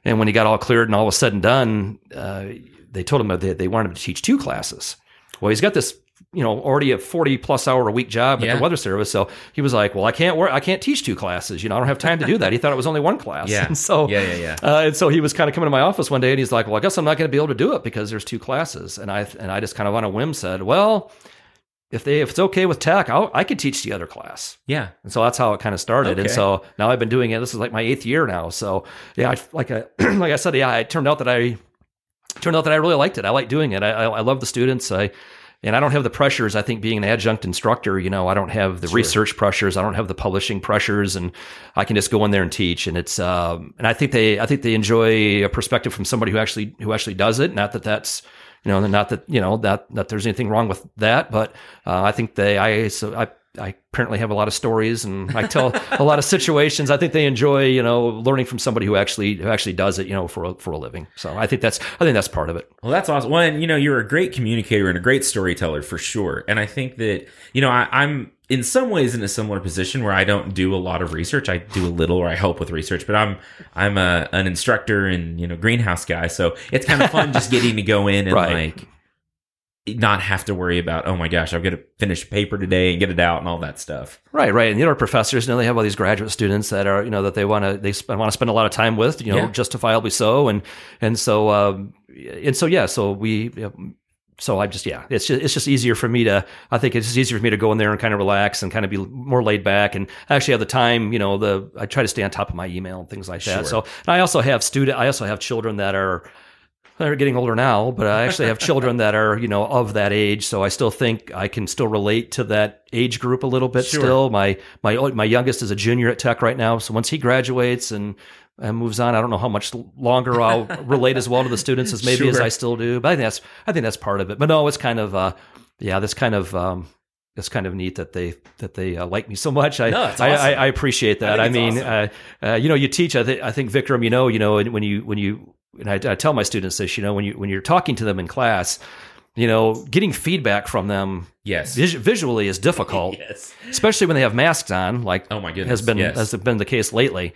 and when he got all cleared and all was said and done, uh, they told him that they, they wanted him to teach two classes. Well, he's got this, you know, already a 40 plus hour a week job at Yeah. the weather service. So he was like, well, I can't work. I can't teach two classes. You know, I don't have time to do that. He thought it was only one class. Yeah. And so, Yeah, yeah, yeah. Uh, and so he was kind of coming to my office one day and he's like, well, I guess I'm not going to be able to do it because there's two classes. And I, and I just kind of on a whim said, well, if they, if it's okay with tech, I'll, I could teach the other class. Yeah. And so that's how it kind of started. And so now I've been doing it. This is like my eighth year now. So yeah, I, like I like I said, yeah, it turned out that I turned out that I really liked it. I like doing it. I, I, I love the students. I and I don't have the pressures. I think being an adjunct instructor, you know, I don't have the research pressures. I don't have the publishing pressures, and I can just go in there and teach. And it's um, and I think they I think they enjoy a perspective from somebody who actually who actually does it. Not that that's you know not that you know that that there's anything wrong with that, but uh, I think they I so I. I apparently have a lot of stories and I tell a lot of situations. I think they enjoy, you know, learning from somebody who actually who actually does it, you know, for a, for a living. So I think that's I think that's part of it. Well, that's awesome. One, you know, you're a great communicator and a great storyteller for sure. And I think that, you know, I, I'm in some ways in a similar position where I don't do a lot of research. I do a little or I help with research, but I'm I'm a, an instructor and, you know, greenhouse guy. So it's kind of fun just getting to go in and Right. like not have to worry about, oh my gosh, I've got to finish a paper today and get it out and all that stuff. Right, right. And you know, our professors, you know, they have all these graduate students that are, you know, that they want to, they sp- want to spend a lot of time with, you know, Yeah. justifiably so. And, and so, um, and so, yeah, so we, so I just, yeah, it's just, it's just easier for me to, I think it's just easier for me to go in there and kind of relax and kind of be more laid back and actually have the time, you know, the, I try to stay on top of my email and things like that. Sure. So and I also have student, I also have children that are, they're getting older now, but I actually have children that are, you know, of that age. So I still think I can still relate to that age group a little bit Sure. still. My, my, my youngest is a junior at Tech right now. So once he graduates and, and moves on, I don't know how much longer I'll relate as well to the students as maybe as I still do. But I think that's, I think that's part of it. But no, it's kind of, uh, yeah, this kind of, um, it's kind of neat that they that they uh, like me so much. I, No, it's I, awesome. I, I appreciate that. I I, think it's mean, uh, uh, you know, you teach. I, th- I think Vikram, you know, you know, when you when you and I, I tell my students this, you know, when you when you're talking to them in class, you know, getting feedback from them Yes. vis- visually is difficult, Yes. especially when they have masks on. Like, Oh my goodness. has been yes. has been the case lately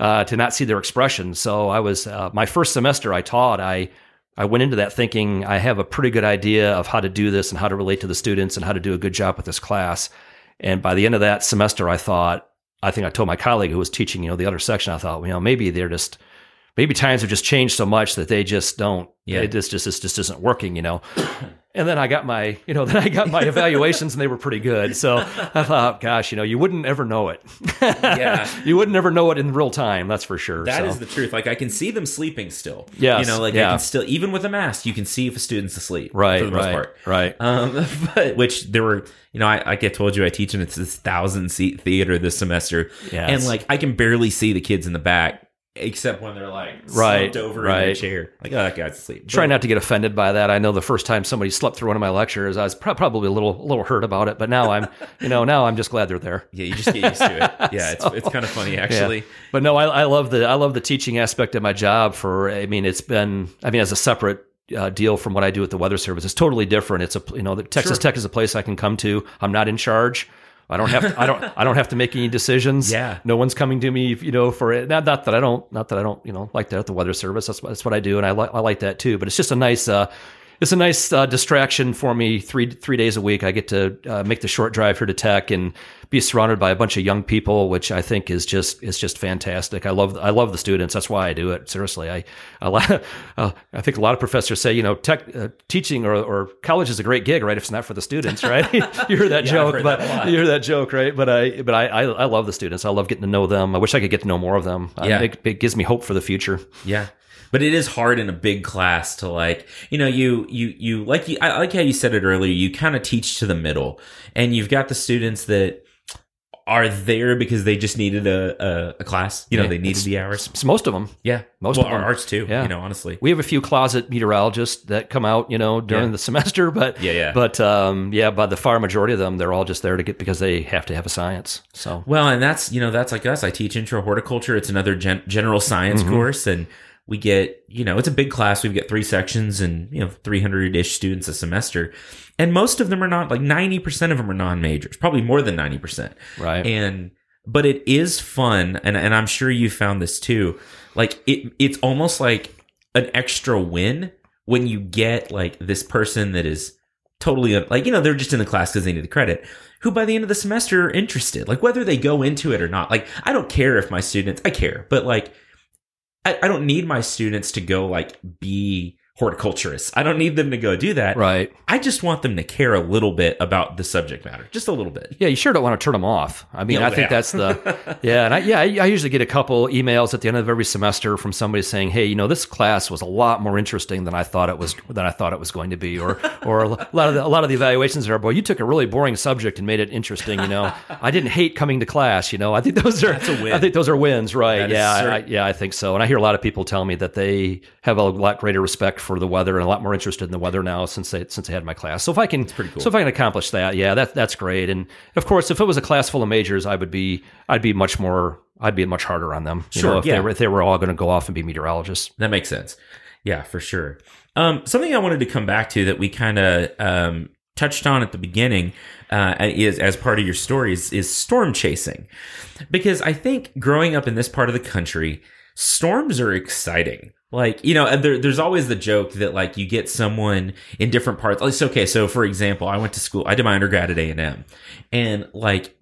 uh, to not see their expression. So I was uh, my first semester I taught. I I went into that thinking I have a pretty good idea of how to do this and how to relate to the students and how to do a good job with this class. And by the end of that semester, I thought I think I told my colleague who was teaching you know the other section. I thought you know maybe they're just maybe times have just changed so much that they just don't. Yeah. it just just this just isn't working. You know. And then I got my, you know, then I got my evaluations and they were pretty good. So I thought, gosh, you know, you wouldn't ever know it. Yeah. you wouldn't ever know it in real time. That's for sure. That so. is the truth. Like I can see them sleeping still. yeah You know, like I can still even with a mask, you can see if a student's asleep. right, For the most right, part. right. Um, but which there were, you know, I, like I told you, I teach in it's this thousand seat theater this semester, Yes. and like I can barely see the kids in the back, except when they're like Right, over in their chair. Like, oh, that guy's asleep. Try not to get offended by that. I know the first time somebody slept through one of my lectures, I was pro- probably a little, a little hurt about it. But now I'm, you know, now I'm just glad they're there. Yeah, you just get used to it. Yeah, it's it's kind of funny actually. Yeah. But no, I, I love the I love the teaching aspect of my job. For I mean, it's been I mean as a separate uh, deal from what I do at the Weather Service. It's totally different. It's a you know the Texas Sure. Tech is a place I can come to. I'm not in charge. I don't have to, I don't I don't have to make any decisions. Yeah. no one's coming to me. You know, for it. Not, not that I don't not that I don't you know like that at the Weather Service. That's that's what I do, and I like I like that too. But it's just a nice. Uh, it's a nice uh, distraction for me. Three three days a week, I get to uh, make the short drive here to Tech and be surrounded by a bunch of young people, which I think is just is just fantastic. I love I love the students. That's why I do it. Seriously, I a lot, uh, I think a lot of professors say you know tech uh, teaching or, or college is a great gig, right? If it's not for the students, right? you hear that Yeah, joke, but that you hear that joke, right? But I but I, I I love the students. I love getting to know them. I wish I could get to know more of them. Yeah. it, it gives me hope for the future. Yeah. But it is hard in a big class to like, you know, you, you, you, like, you, I like how you said it earlier, you kind of teach to the middle and you've got the students that are there because they just needed a, a, a class, you know, Yeah, they needed the hours. It's most of them. Yeah. most well, of them. ours too, Yeah. you know, honestly. We have a few closet meteorologists that come out, you know, during Yeah. the semester, but Yeah, yeah. but um, yeah, by the far majority of them, they're all just there to get because they have to have a science. So Well, and that's, you know, that's like us. I teach intro horticulture. It's another gen- general science Mm-hmm. course. And we get, you know, it's a big class. We get three sections and, you know, 300 ish students a semester. And most of them are not, like 90% of them are non majors, probably more than 90%. right, And, but it is fun. And, and I'm sure you found this too. Like it, it's almost like an extra win when you get like this person that is totally like you know they're just in the class because they need the credit who by the end of the semester are interested like whether they go into it or not like i don't care if my students i care but like i, I don't need my students to go like be horticulturists i don't need them to go do that right. i just want them to care a little bit about the subject matter just a little bit Yeah, you sure don't want to turn them off. I mean, Yeah, I think yeah. that's the yeah, and I, yeah, I, I usually get a couple emails at the end of every semester from somebody saying, "Hey, you know, this class was a lot more interesting than I thought it was than I thought it was going to be," or or a lot of the, a lot of the evaluations are, "Boy, you took a really boring subject and made it interesting." You know, I didn't hate coming to class. You know, I think those are That's a win. I think those are wins, right? That yeah, I, I- yeah, I think so. And I hear a lot of people tell me that they have a lot greater respect for the weather and a lot more interested in the weather now since they since they had my class. So if I can, pretty cool. so if I can accomplish that, yeah, that that's great. And of course, if it was a class full of majors, I would be I'd be much more I'd be much harder on them. You Sure, know, if yeah. they were if they were all going to go off and be meteorologists. That makes sense. Yeah, for sure. Um, something I wanted to come back to that we kind of um, touched on at the beginning uh, is as part of your stories is storm chasing, because I think growing up in this part of the country, storms are exciting. Like you know, there, there's always the joke that like you get someone in different parts. It's okay. So for example, I went to school. I did my undergrad at A and M, and like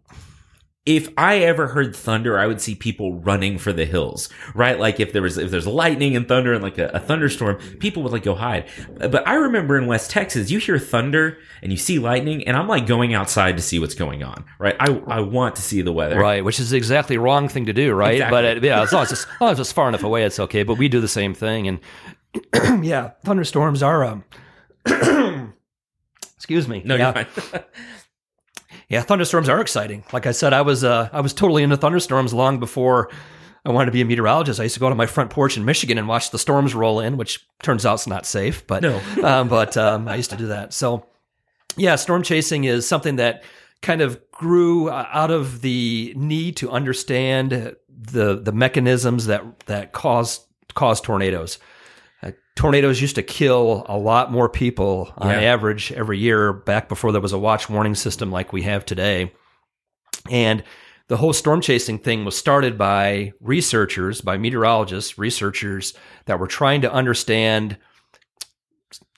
if I ever heard thunder, I would see people running for the hills, right? Like if there was if there's lightning and thunder and like a, a thunderstorm, people would like go hide. But I remember in West Texas, you hear thunder and you see lightning, and I'm like going outside to see what's going on, right? I I want to see the weather, Right, which is the exactly wrong thing to do, right? Exactly. But it, yeah, as long as, it's, as long as it's far enough away, it's okay. But we do the same thing, and yeah, thunderstorms are. Um, excuse me. No, yeah. you're fine. Yeah, thunderstorms are exciting. Like I said, I was uh, I was totally into thunderstorms long before I wanted to be a meteorologist. I used to go to my front porch in Michigan and watch the storms roll in, which turns out it's not safe, but No. um, but um, I used to do that. So yeah, storm chasing is something that kind of grew uh, out of the need to understand the the mechanisms that that cause cause tornadoes. Tornadoes used to kill a lot more people on Yeah. average every year back before there was a watch warning system like we have today. And the whole storm chasing thing was started by researchers, by meteorologists, researchers that were trying to understand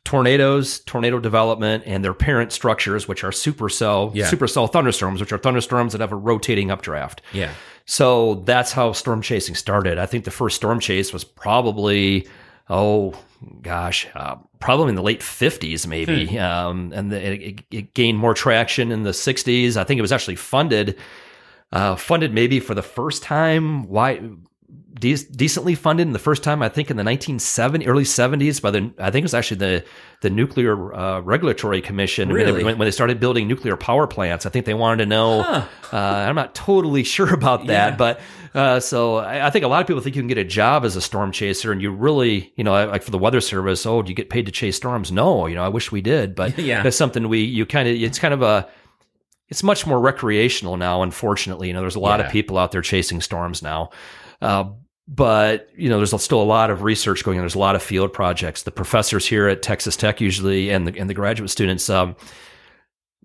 tornadoes, tornado development, and their parent structures, which are supercell, Yeah. supercell thunderstorms, which are thunderstorms that have a rotating updraft. yeah. So that's how storm chasing started. I think the first storm chase was probably, oh gosh, uh, probably in the late 50s, maybe. Um, and the, it, it gained more traction in the 60s. I think it was actually funded, uh, funded maybe for the first time. Why? De- decently funded in the first time, I think in the 1970s, early 70s by the, I think it was actually the, the Nuclear uh, Regulatory Commission. When they- When, when they started building nuclear power plants, I think they wanted to know, Huh. uh, I'm not totally sure about that, Yeah. but uh, so I, I think a lot of people think you can get a job as a storm chaser, and you really, you know, like for the weather service, oh, do you get paid to chase storms? No, you know, I wish we did, but Yeah. that's something we you kind of it's kind of a it's much more recreational now. Unfortunately, you know, there's a lot Yeah. of people out there chasing storms now. Uh, but you know, there's still a lot of research going on. There's a lot of field projects. The professors here at Texas Tech usually, and the and the graduate students, um,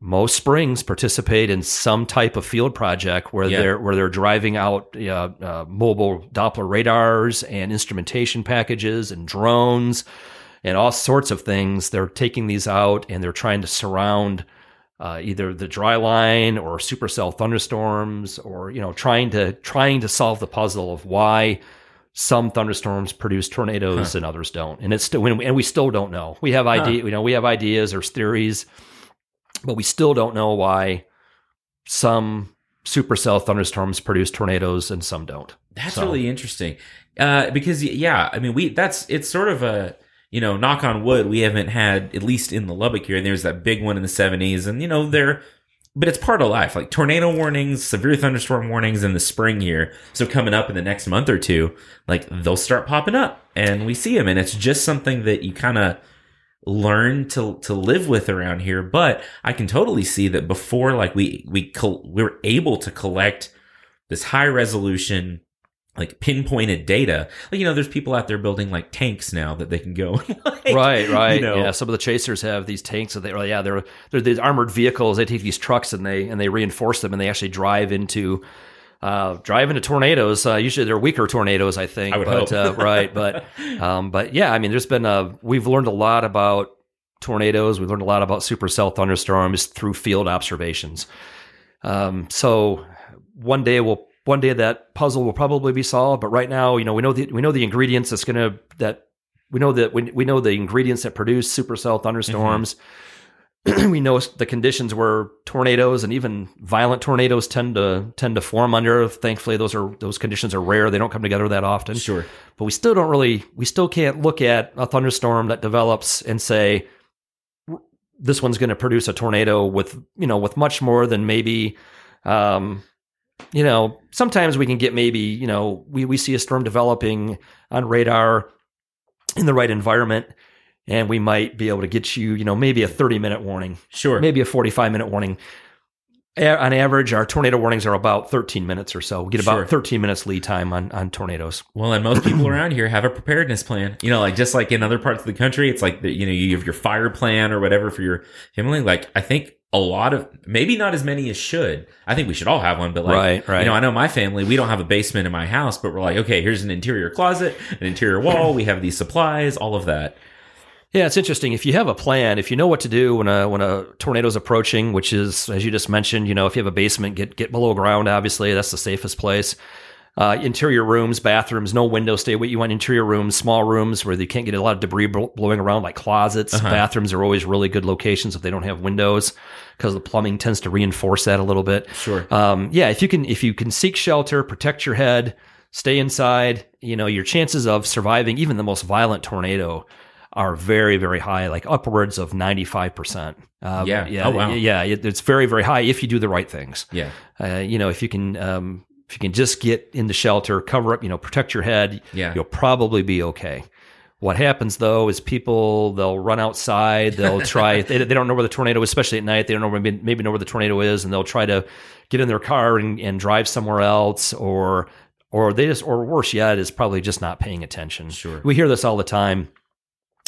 most springs participate in some type of field project where Yeah. they're where they're driving out uh, uh, mobile Doppler radars and instrumentation packages and drones and all sorts of things. They're taking these out and they're trying to surround uh, either the dry line or supercell thunderstorms, or you know, trying to trying to solve the puzzle of why some thunderstorms produce tornadoes and others don't. And it's still and we still don't know. We have idea, you know, we have ideas or theories, but we still don't know why some supercell thunderstorms produce tornadoes and some don't. That's So- really interesting. Uh, because yeah, I mean, we that's it's sort of a you know, knock on wood, we haven't had at least in the Lubbock here. And there's that big one in the '70s, and you know, they're but it's part of life. Like tornado warnings, severe thunderstorm warnings in the spring here. So coming up in the next month or two, like they'll start popping up, and we see them, and it's just something that you kind of learn to to live with around here. But I can totally see that before, like we we col- we were able to collect this high resolution like pinpointed data like you know there's people out there building like tanks now that they can go like, right, right. you know, Yeah, some of the chasers have these tanks that they, oh, yeah, they're they're these armored vehicles. They take these trucks and they and they reinforce them and they actually drive into uh, drive into tornadoes. Uh, usually they're weaker tornadoes, I think. I would but, hope. uh, right, but um, but yeah, I mean, there's been a we've learned a lot about tornadoes. We've learned a lot about supercell thunderstorms through field observations. Um, so one day we'll one day that puzzle will probably be solved. But right now, you know, we know the we know the ingredients that's going to that we know that we, we know the ingredients that produce supercell thunderstorms. we know the conditions where tornadoes and even violent tornadoes tend to tend to form under. Thankfully, those are those conditions are rare. They don't come together that often. sure But we still don't really we still can't look at a thunderstorm that develops and say this one's going to produce a tornado with you know with much more than maybe um you know sometimes we can get maybe you know we we see a storm developing on radar in the right environment and we might be able to get you you know maybe a 30 minute warning sure. maybe a 45 minute warning. A- on average our tornado warnings are about 13 minutes or so. We get about Sure. 13 minutes lead time on on tornadoes. Well and most people around here have a preparedness plan. You know like just like in other parts of the country it's like the, you know you have your fire plan or whatever for your family. Like i think a lot of maybe not as many as should. I think we should all have one but like Right, right. you know i know my family we don't have a basement in my house but we're like okay here's an interior closet an interior wall we have these supplies all of that Yeah, it's interesting. If you have a plan, if you know what to do when a when a tornado's approaching, which is as you just mentioned, you know, if you have a basement, get get below ground. Obviously, that's the safest place. Uh, interior rooms, bathrooms, no windows. Stay away. You want interior rooms, small rooms where you can't get a lot of debris blowing around, like closets. Bathrooms are always really good locations if they don't have windows, because the plumbing tends to reinforce that a little bit. Sure. Um, yeah, if you can if you can seek shelter, protect your head, Stay inside. You know, your chances of surviving even the most violent tornado are very, very high, like upwards of 95%. Um, Yeah. Yeah. Oh, wow. Yeah. it- It's very, very high if you do the right things. Yeah. Uh, you know, if you can, um, if you can just get in the shelter, cover up, you know, protect your head, Yeah. you'll probably be okay. What happens though is people they'll run outside, they'll try. they, they don't know where the tornado is, especially at night. They don't know maybe, maybe know where the tornado is, and they'll try to get in their car and, and drive somewhere else, or or they just or worse yet is probably just not paying attention. Sure. we hear this all the time.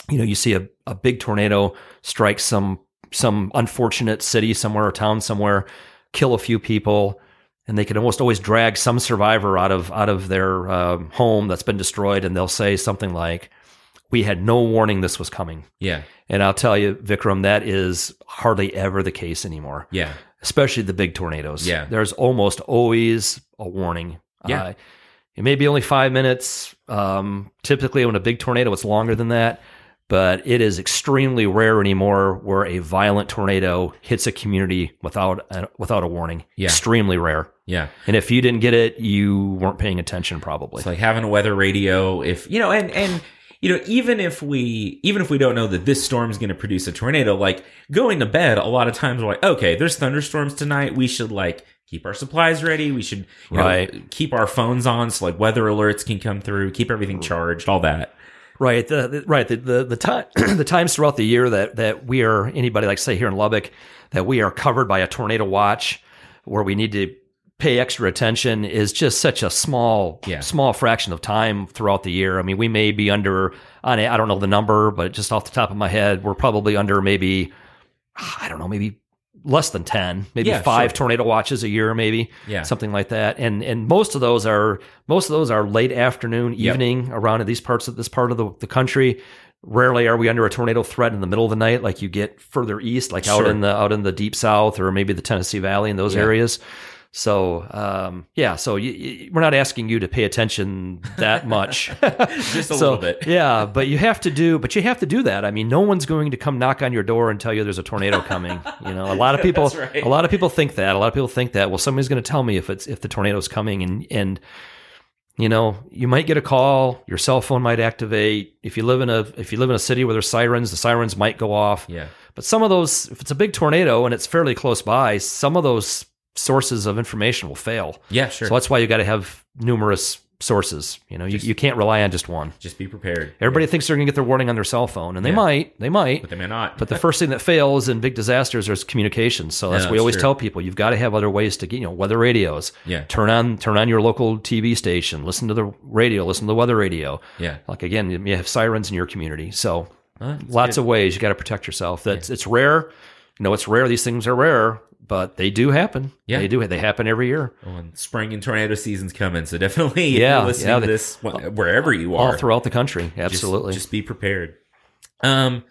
You know, you see a, a big tornado strike some some unfortunate city somewhere or town somewhere, kill a few people, and they can almost always drag some survivor out of out of their um, home that's been destroyed, and they'll say something like, "We had no warning this was coming." Yeah. And I'll tell you, Vikram, that is hardly ever the case anymore, Yeah. especially the big tornadoes. Yeah. there's almost always a warning. Yeah. Uh, it may be only five minutes. Um, typically, when a big tornado, it's longer than that. But it is extremely rare anymore where a violent tornado hits a community without a, without a warning. Yeah. Extremely rare. Yeah. And if you didn't get it, you weren't paying attention, probably. It's like having a weather radio if you know and and you know even if we even if we don't know that this storm's going to produce a tornado like going to bed a lot of times we're like okay there's thunderstorms tonight we should like keep our supplies ready we should you know, Right. keep our phones on so like weather alerts can come through keep everything charged all that Right. The, right. The the, the time the times throughout the year that that we are anybody like say here in Lubbock that we are covered by a tornado watch where we need to pay extra attention is just such a small Yeah. small fraction of time throughout the year. I mean, we may be under on I don't know the number, but just off the top of my head, we're probably under maybe I don't know, maybe less than 10, maybe Yeah, five sure. tornado watches a year maybe Yeah. something like that. And and most of those are most of those are late afternoon, Yep. evening around in these parts of this part of the, the country. Rarely are we under a tornado threat in the middle of the night, like you get further east, like out in the out in the deep south or maybe the Tennessee Valley in those Yeah. areas. So um, yeah, so you, you, we're not asking you to pay attention that much, just a so, little bit yeah, but you have to do, but you have to do that. I mean, no one's going to come knock on your door and tell you there's a tornado coming. You know, a lot of people, right. a lot of people think that. A lot of people think that. Well, somebody's going to tell me if it's if the tornado's coming, and and you know, you might get a call. Your cell phone might activate. If you live in a if you live in a city where there's sirens, the sirens might go off. yeah But some of those, if it's a big tornado and it's fairly close by, some of those sources of information will fail. yeah sure So that's why you got to have numerous sources. You know, you, you can't rely on just one. just be prepared Everybody thinks they're going to get their warning on their cell phone, and they Yeah. might, they might. but they may not But the first thing that fails in big disasters is communication. So that's Yeah, what we always true. tell people: you've got to have other ways to get, you know, weather radios. Yeah. Turn on, turn on your local TV station. Listen to the radio. Listen to the weather radio. yeah Like again, you have sirens in your community. So lots good. of ways you got to protect yourself. That's it's rare. You know, it's rare. These things are rare, but they do happen. Yeah. they do. They happen every year. Oh, and spring and tornado season's coming so definitely Yeah, listening yeah, to this wh- wherever you are, All throughout the country. just- Absolutely. Just, be prepared. Um,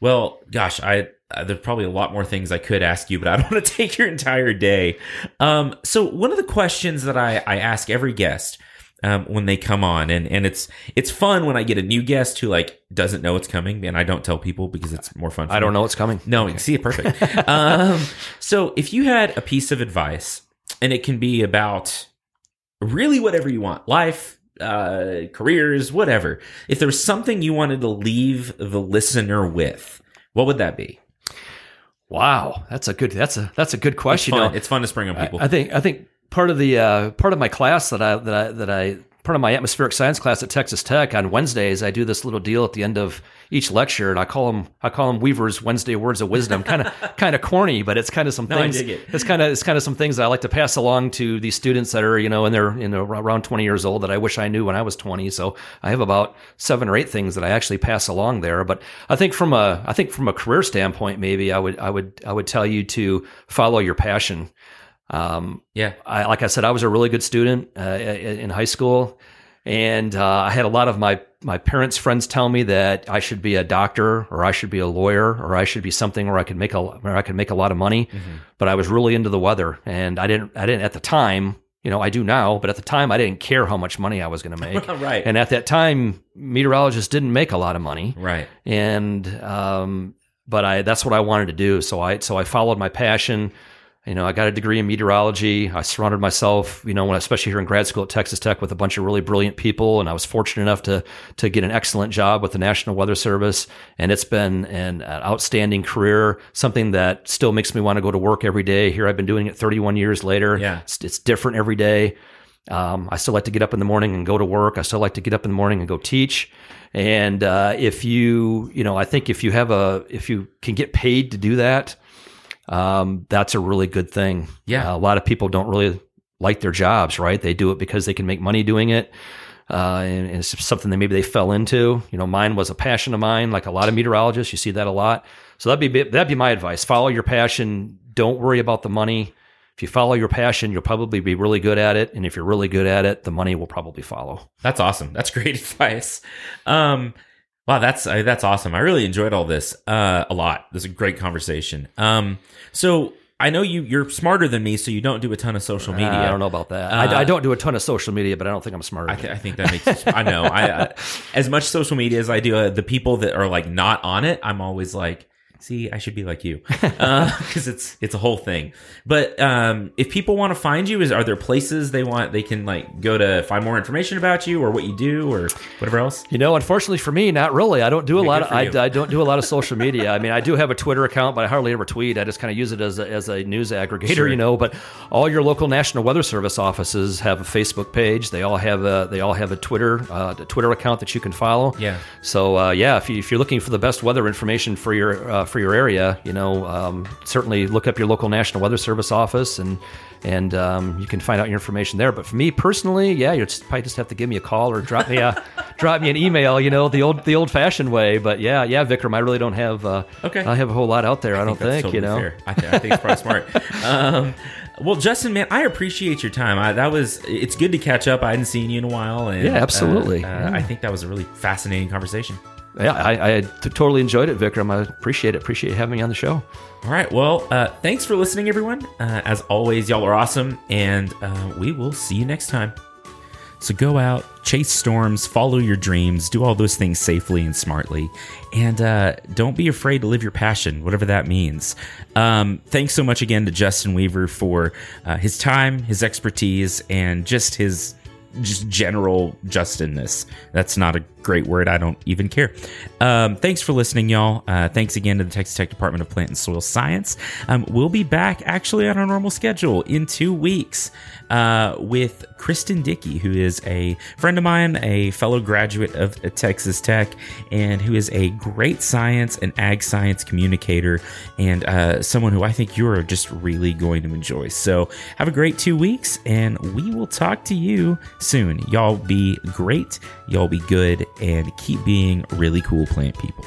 well, gosh, I uh, there's probably a lot more things I could ask you, but I don't want to take your entire day. Um, so one of the questions that I I ask every guest. Um, when they come on and, and it's it's fun when I get a new guest who like doesn't know it's coming and I don't tell people because it's more fun. For I don't me. know what's coming. No, you see it perfect. um, so if you had a piece of advice, and it can be about really whatever you want, life, uh, careers, whatever. If there was something you wanted to leave the listener with, what would that be? Wow, that's a good. That's a that's a good question. It's You fun, know, it's fun to spring on I- people. I think I think part of the uh, part of my class that I that I that I part of my atmospheric science class at Texas Tech on Wednesdays I do this little deal at the end of each lecture and I call them I call them Weaver's Wednesday words of wisdom. Kind of kind of corny but it's kind of some No, I things dig it. it's kind of it's kind of some things that I like to pass along to these students that are you know in their you know around 20 years old that I wish I knew when I was 20 so I have about seven or eight things that I actually pass along there. But I think from a I think from a career standpoint maybe I would I would I would tell you to follow your passion um, yeah. I, like I said, I was a really good student uh, in high school, and uh, I had a lot of my my parents' friends tell me that I should be a doctor or I should be a lawyer or I should be something where I could make a where I could make a lot of money. But I was really into the weather, and I didn't I didn't at the time. You know, I do now, but at the time, I didn't care how much money I was going to make. Right. And at that time, meteorologists didn't make a lot of money Right. and um, but I that's what I wanted to do. So I so I followed my passion. You know, I got a degree in meteorology. I surrounded myself, you know, when especially here in grad school at Texas Tech with a bunch of really brilliant people, and I was fortunate enough to to get an excellent job with the National Weather Service. And it's been an, an outstanding career, something that still makes me want to go to work every day. Here I've been doing it 31 years later. Yeah. it's, it's different every day. Um, I still like to get up in the morning and go to work. I still like to get up in the morning and go teach. And uh, if you, you know, I think if you have a, if you can get paid to do that, um, that's a really good thing. Yeah. Uh, a lot of people don't really like their jobs, right? They do it because they can make money doing it. Uh, and, and it's something that maybe they fell into. You know, mine was a passion of mine, like a lot of meteorologists. You see that a lot. So that'd be that'd be my advice. Follow your passion. Don't worry about the money. If you follow your passion, you'll probably be really good at it. And if you're really good at it, the money will probably follow. That's awesome. That's great advice. Um, wow, that's uh, that's awesome. I really enjoyed all this uh, a lot. This is a great conversation. Um, so I know you you're smarter than me, so you don't do a ton of social media. I don't know about that. Uh, I, I don't do a ton of social media, but I don't think I'm smarter. I, th- I think that makes. I know. I uh, as much social media as I do, uh, the people that are like not on it, I'm always like, see, I should be like you, because it's it's a whole thing. But um, if people want to find you, is are there places they want they can like go to find more information about you or what you do or whatever else? You know, unfortunately for me, not really. I don't do a lot. Of, I. I don't do a lot of social media. I mean, I do have a Twitter account, but I hardly ever tweet. I just kind of use it as a, as a news aggregator, Sure. you know. But all your local National Weather Service offices have a Facebook page. They all have a they all have a Twitter uh, a Twitter account that you can follow. Yeah. So uh, yeah, if, you, if you're looking for the best weather information for your uh, for your area, you know, um, certainly look up your local National Weather Service office and and um, you can find out your information there. But for me personally, yeah, you just probably just have to give me a call or drop me a drop me an email. You know, the old the old fashioned way. But yeah, yeah, Vikram, I really don't have uh, Okay. I have a whole lot out there. I, don't that's think you totally know. fair. I, th- I think it's probably smart. Um, well, Justin, man, I appreciate your time. I, that was it's good to catch up. I hadn't seen you in a while, and Yeah, absolutely. uh, uh, Yeah. I think that was a really fascinating conversation. Yeah, I, I t- totally enjoyed it, Vikram. I appreciate it. Appreciate having me on the show. All right. Well, uh, thanks for listening, everyone. Uh, as always, y'all are awesome, and uh, we will see you next time. So go out, chase storms, follow your dreams, do all those things safely and smartly, and uh, don't be afraid to live your passion, whatever that means. Um, thanks so much again to Justin Weaver for uh, his time, his expertise, and just his just general Justinness. That's not a great word. I don't even care. Um, thanks for listening, y'all. Uh, thanks again to the Texas Tech Department of Plant and Soil Science. Um, we'll be back actually on our normal schedule in two weeks uh, with Kristen Dickey, who is a friend of mine, a fellow graduate of Texas Tech, and who is a great science and ag science communicator, and uh, someone who I think you're just really going to enjoy. So have a great two weeks, and we will talk to you soon. Y'all be great, y'all be good, and keep being really cool plant people.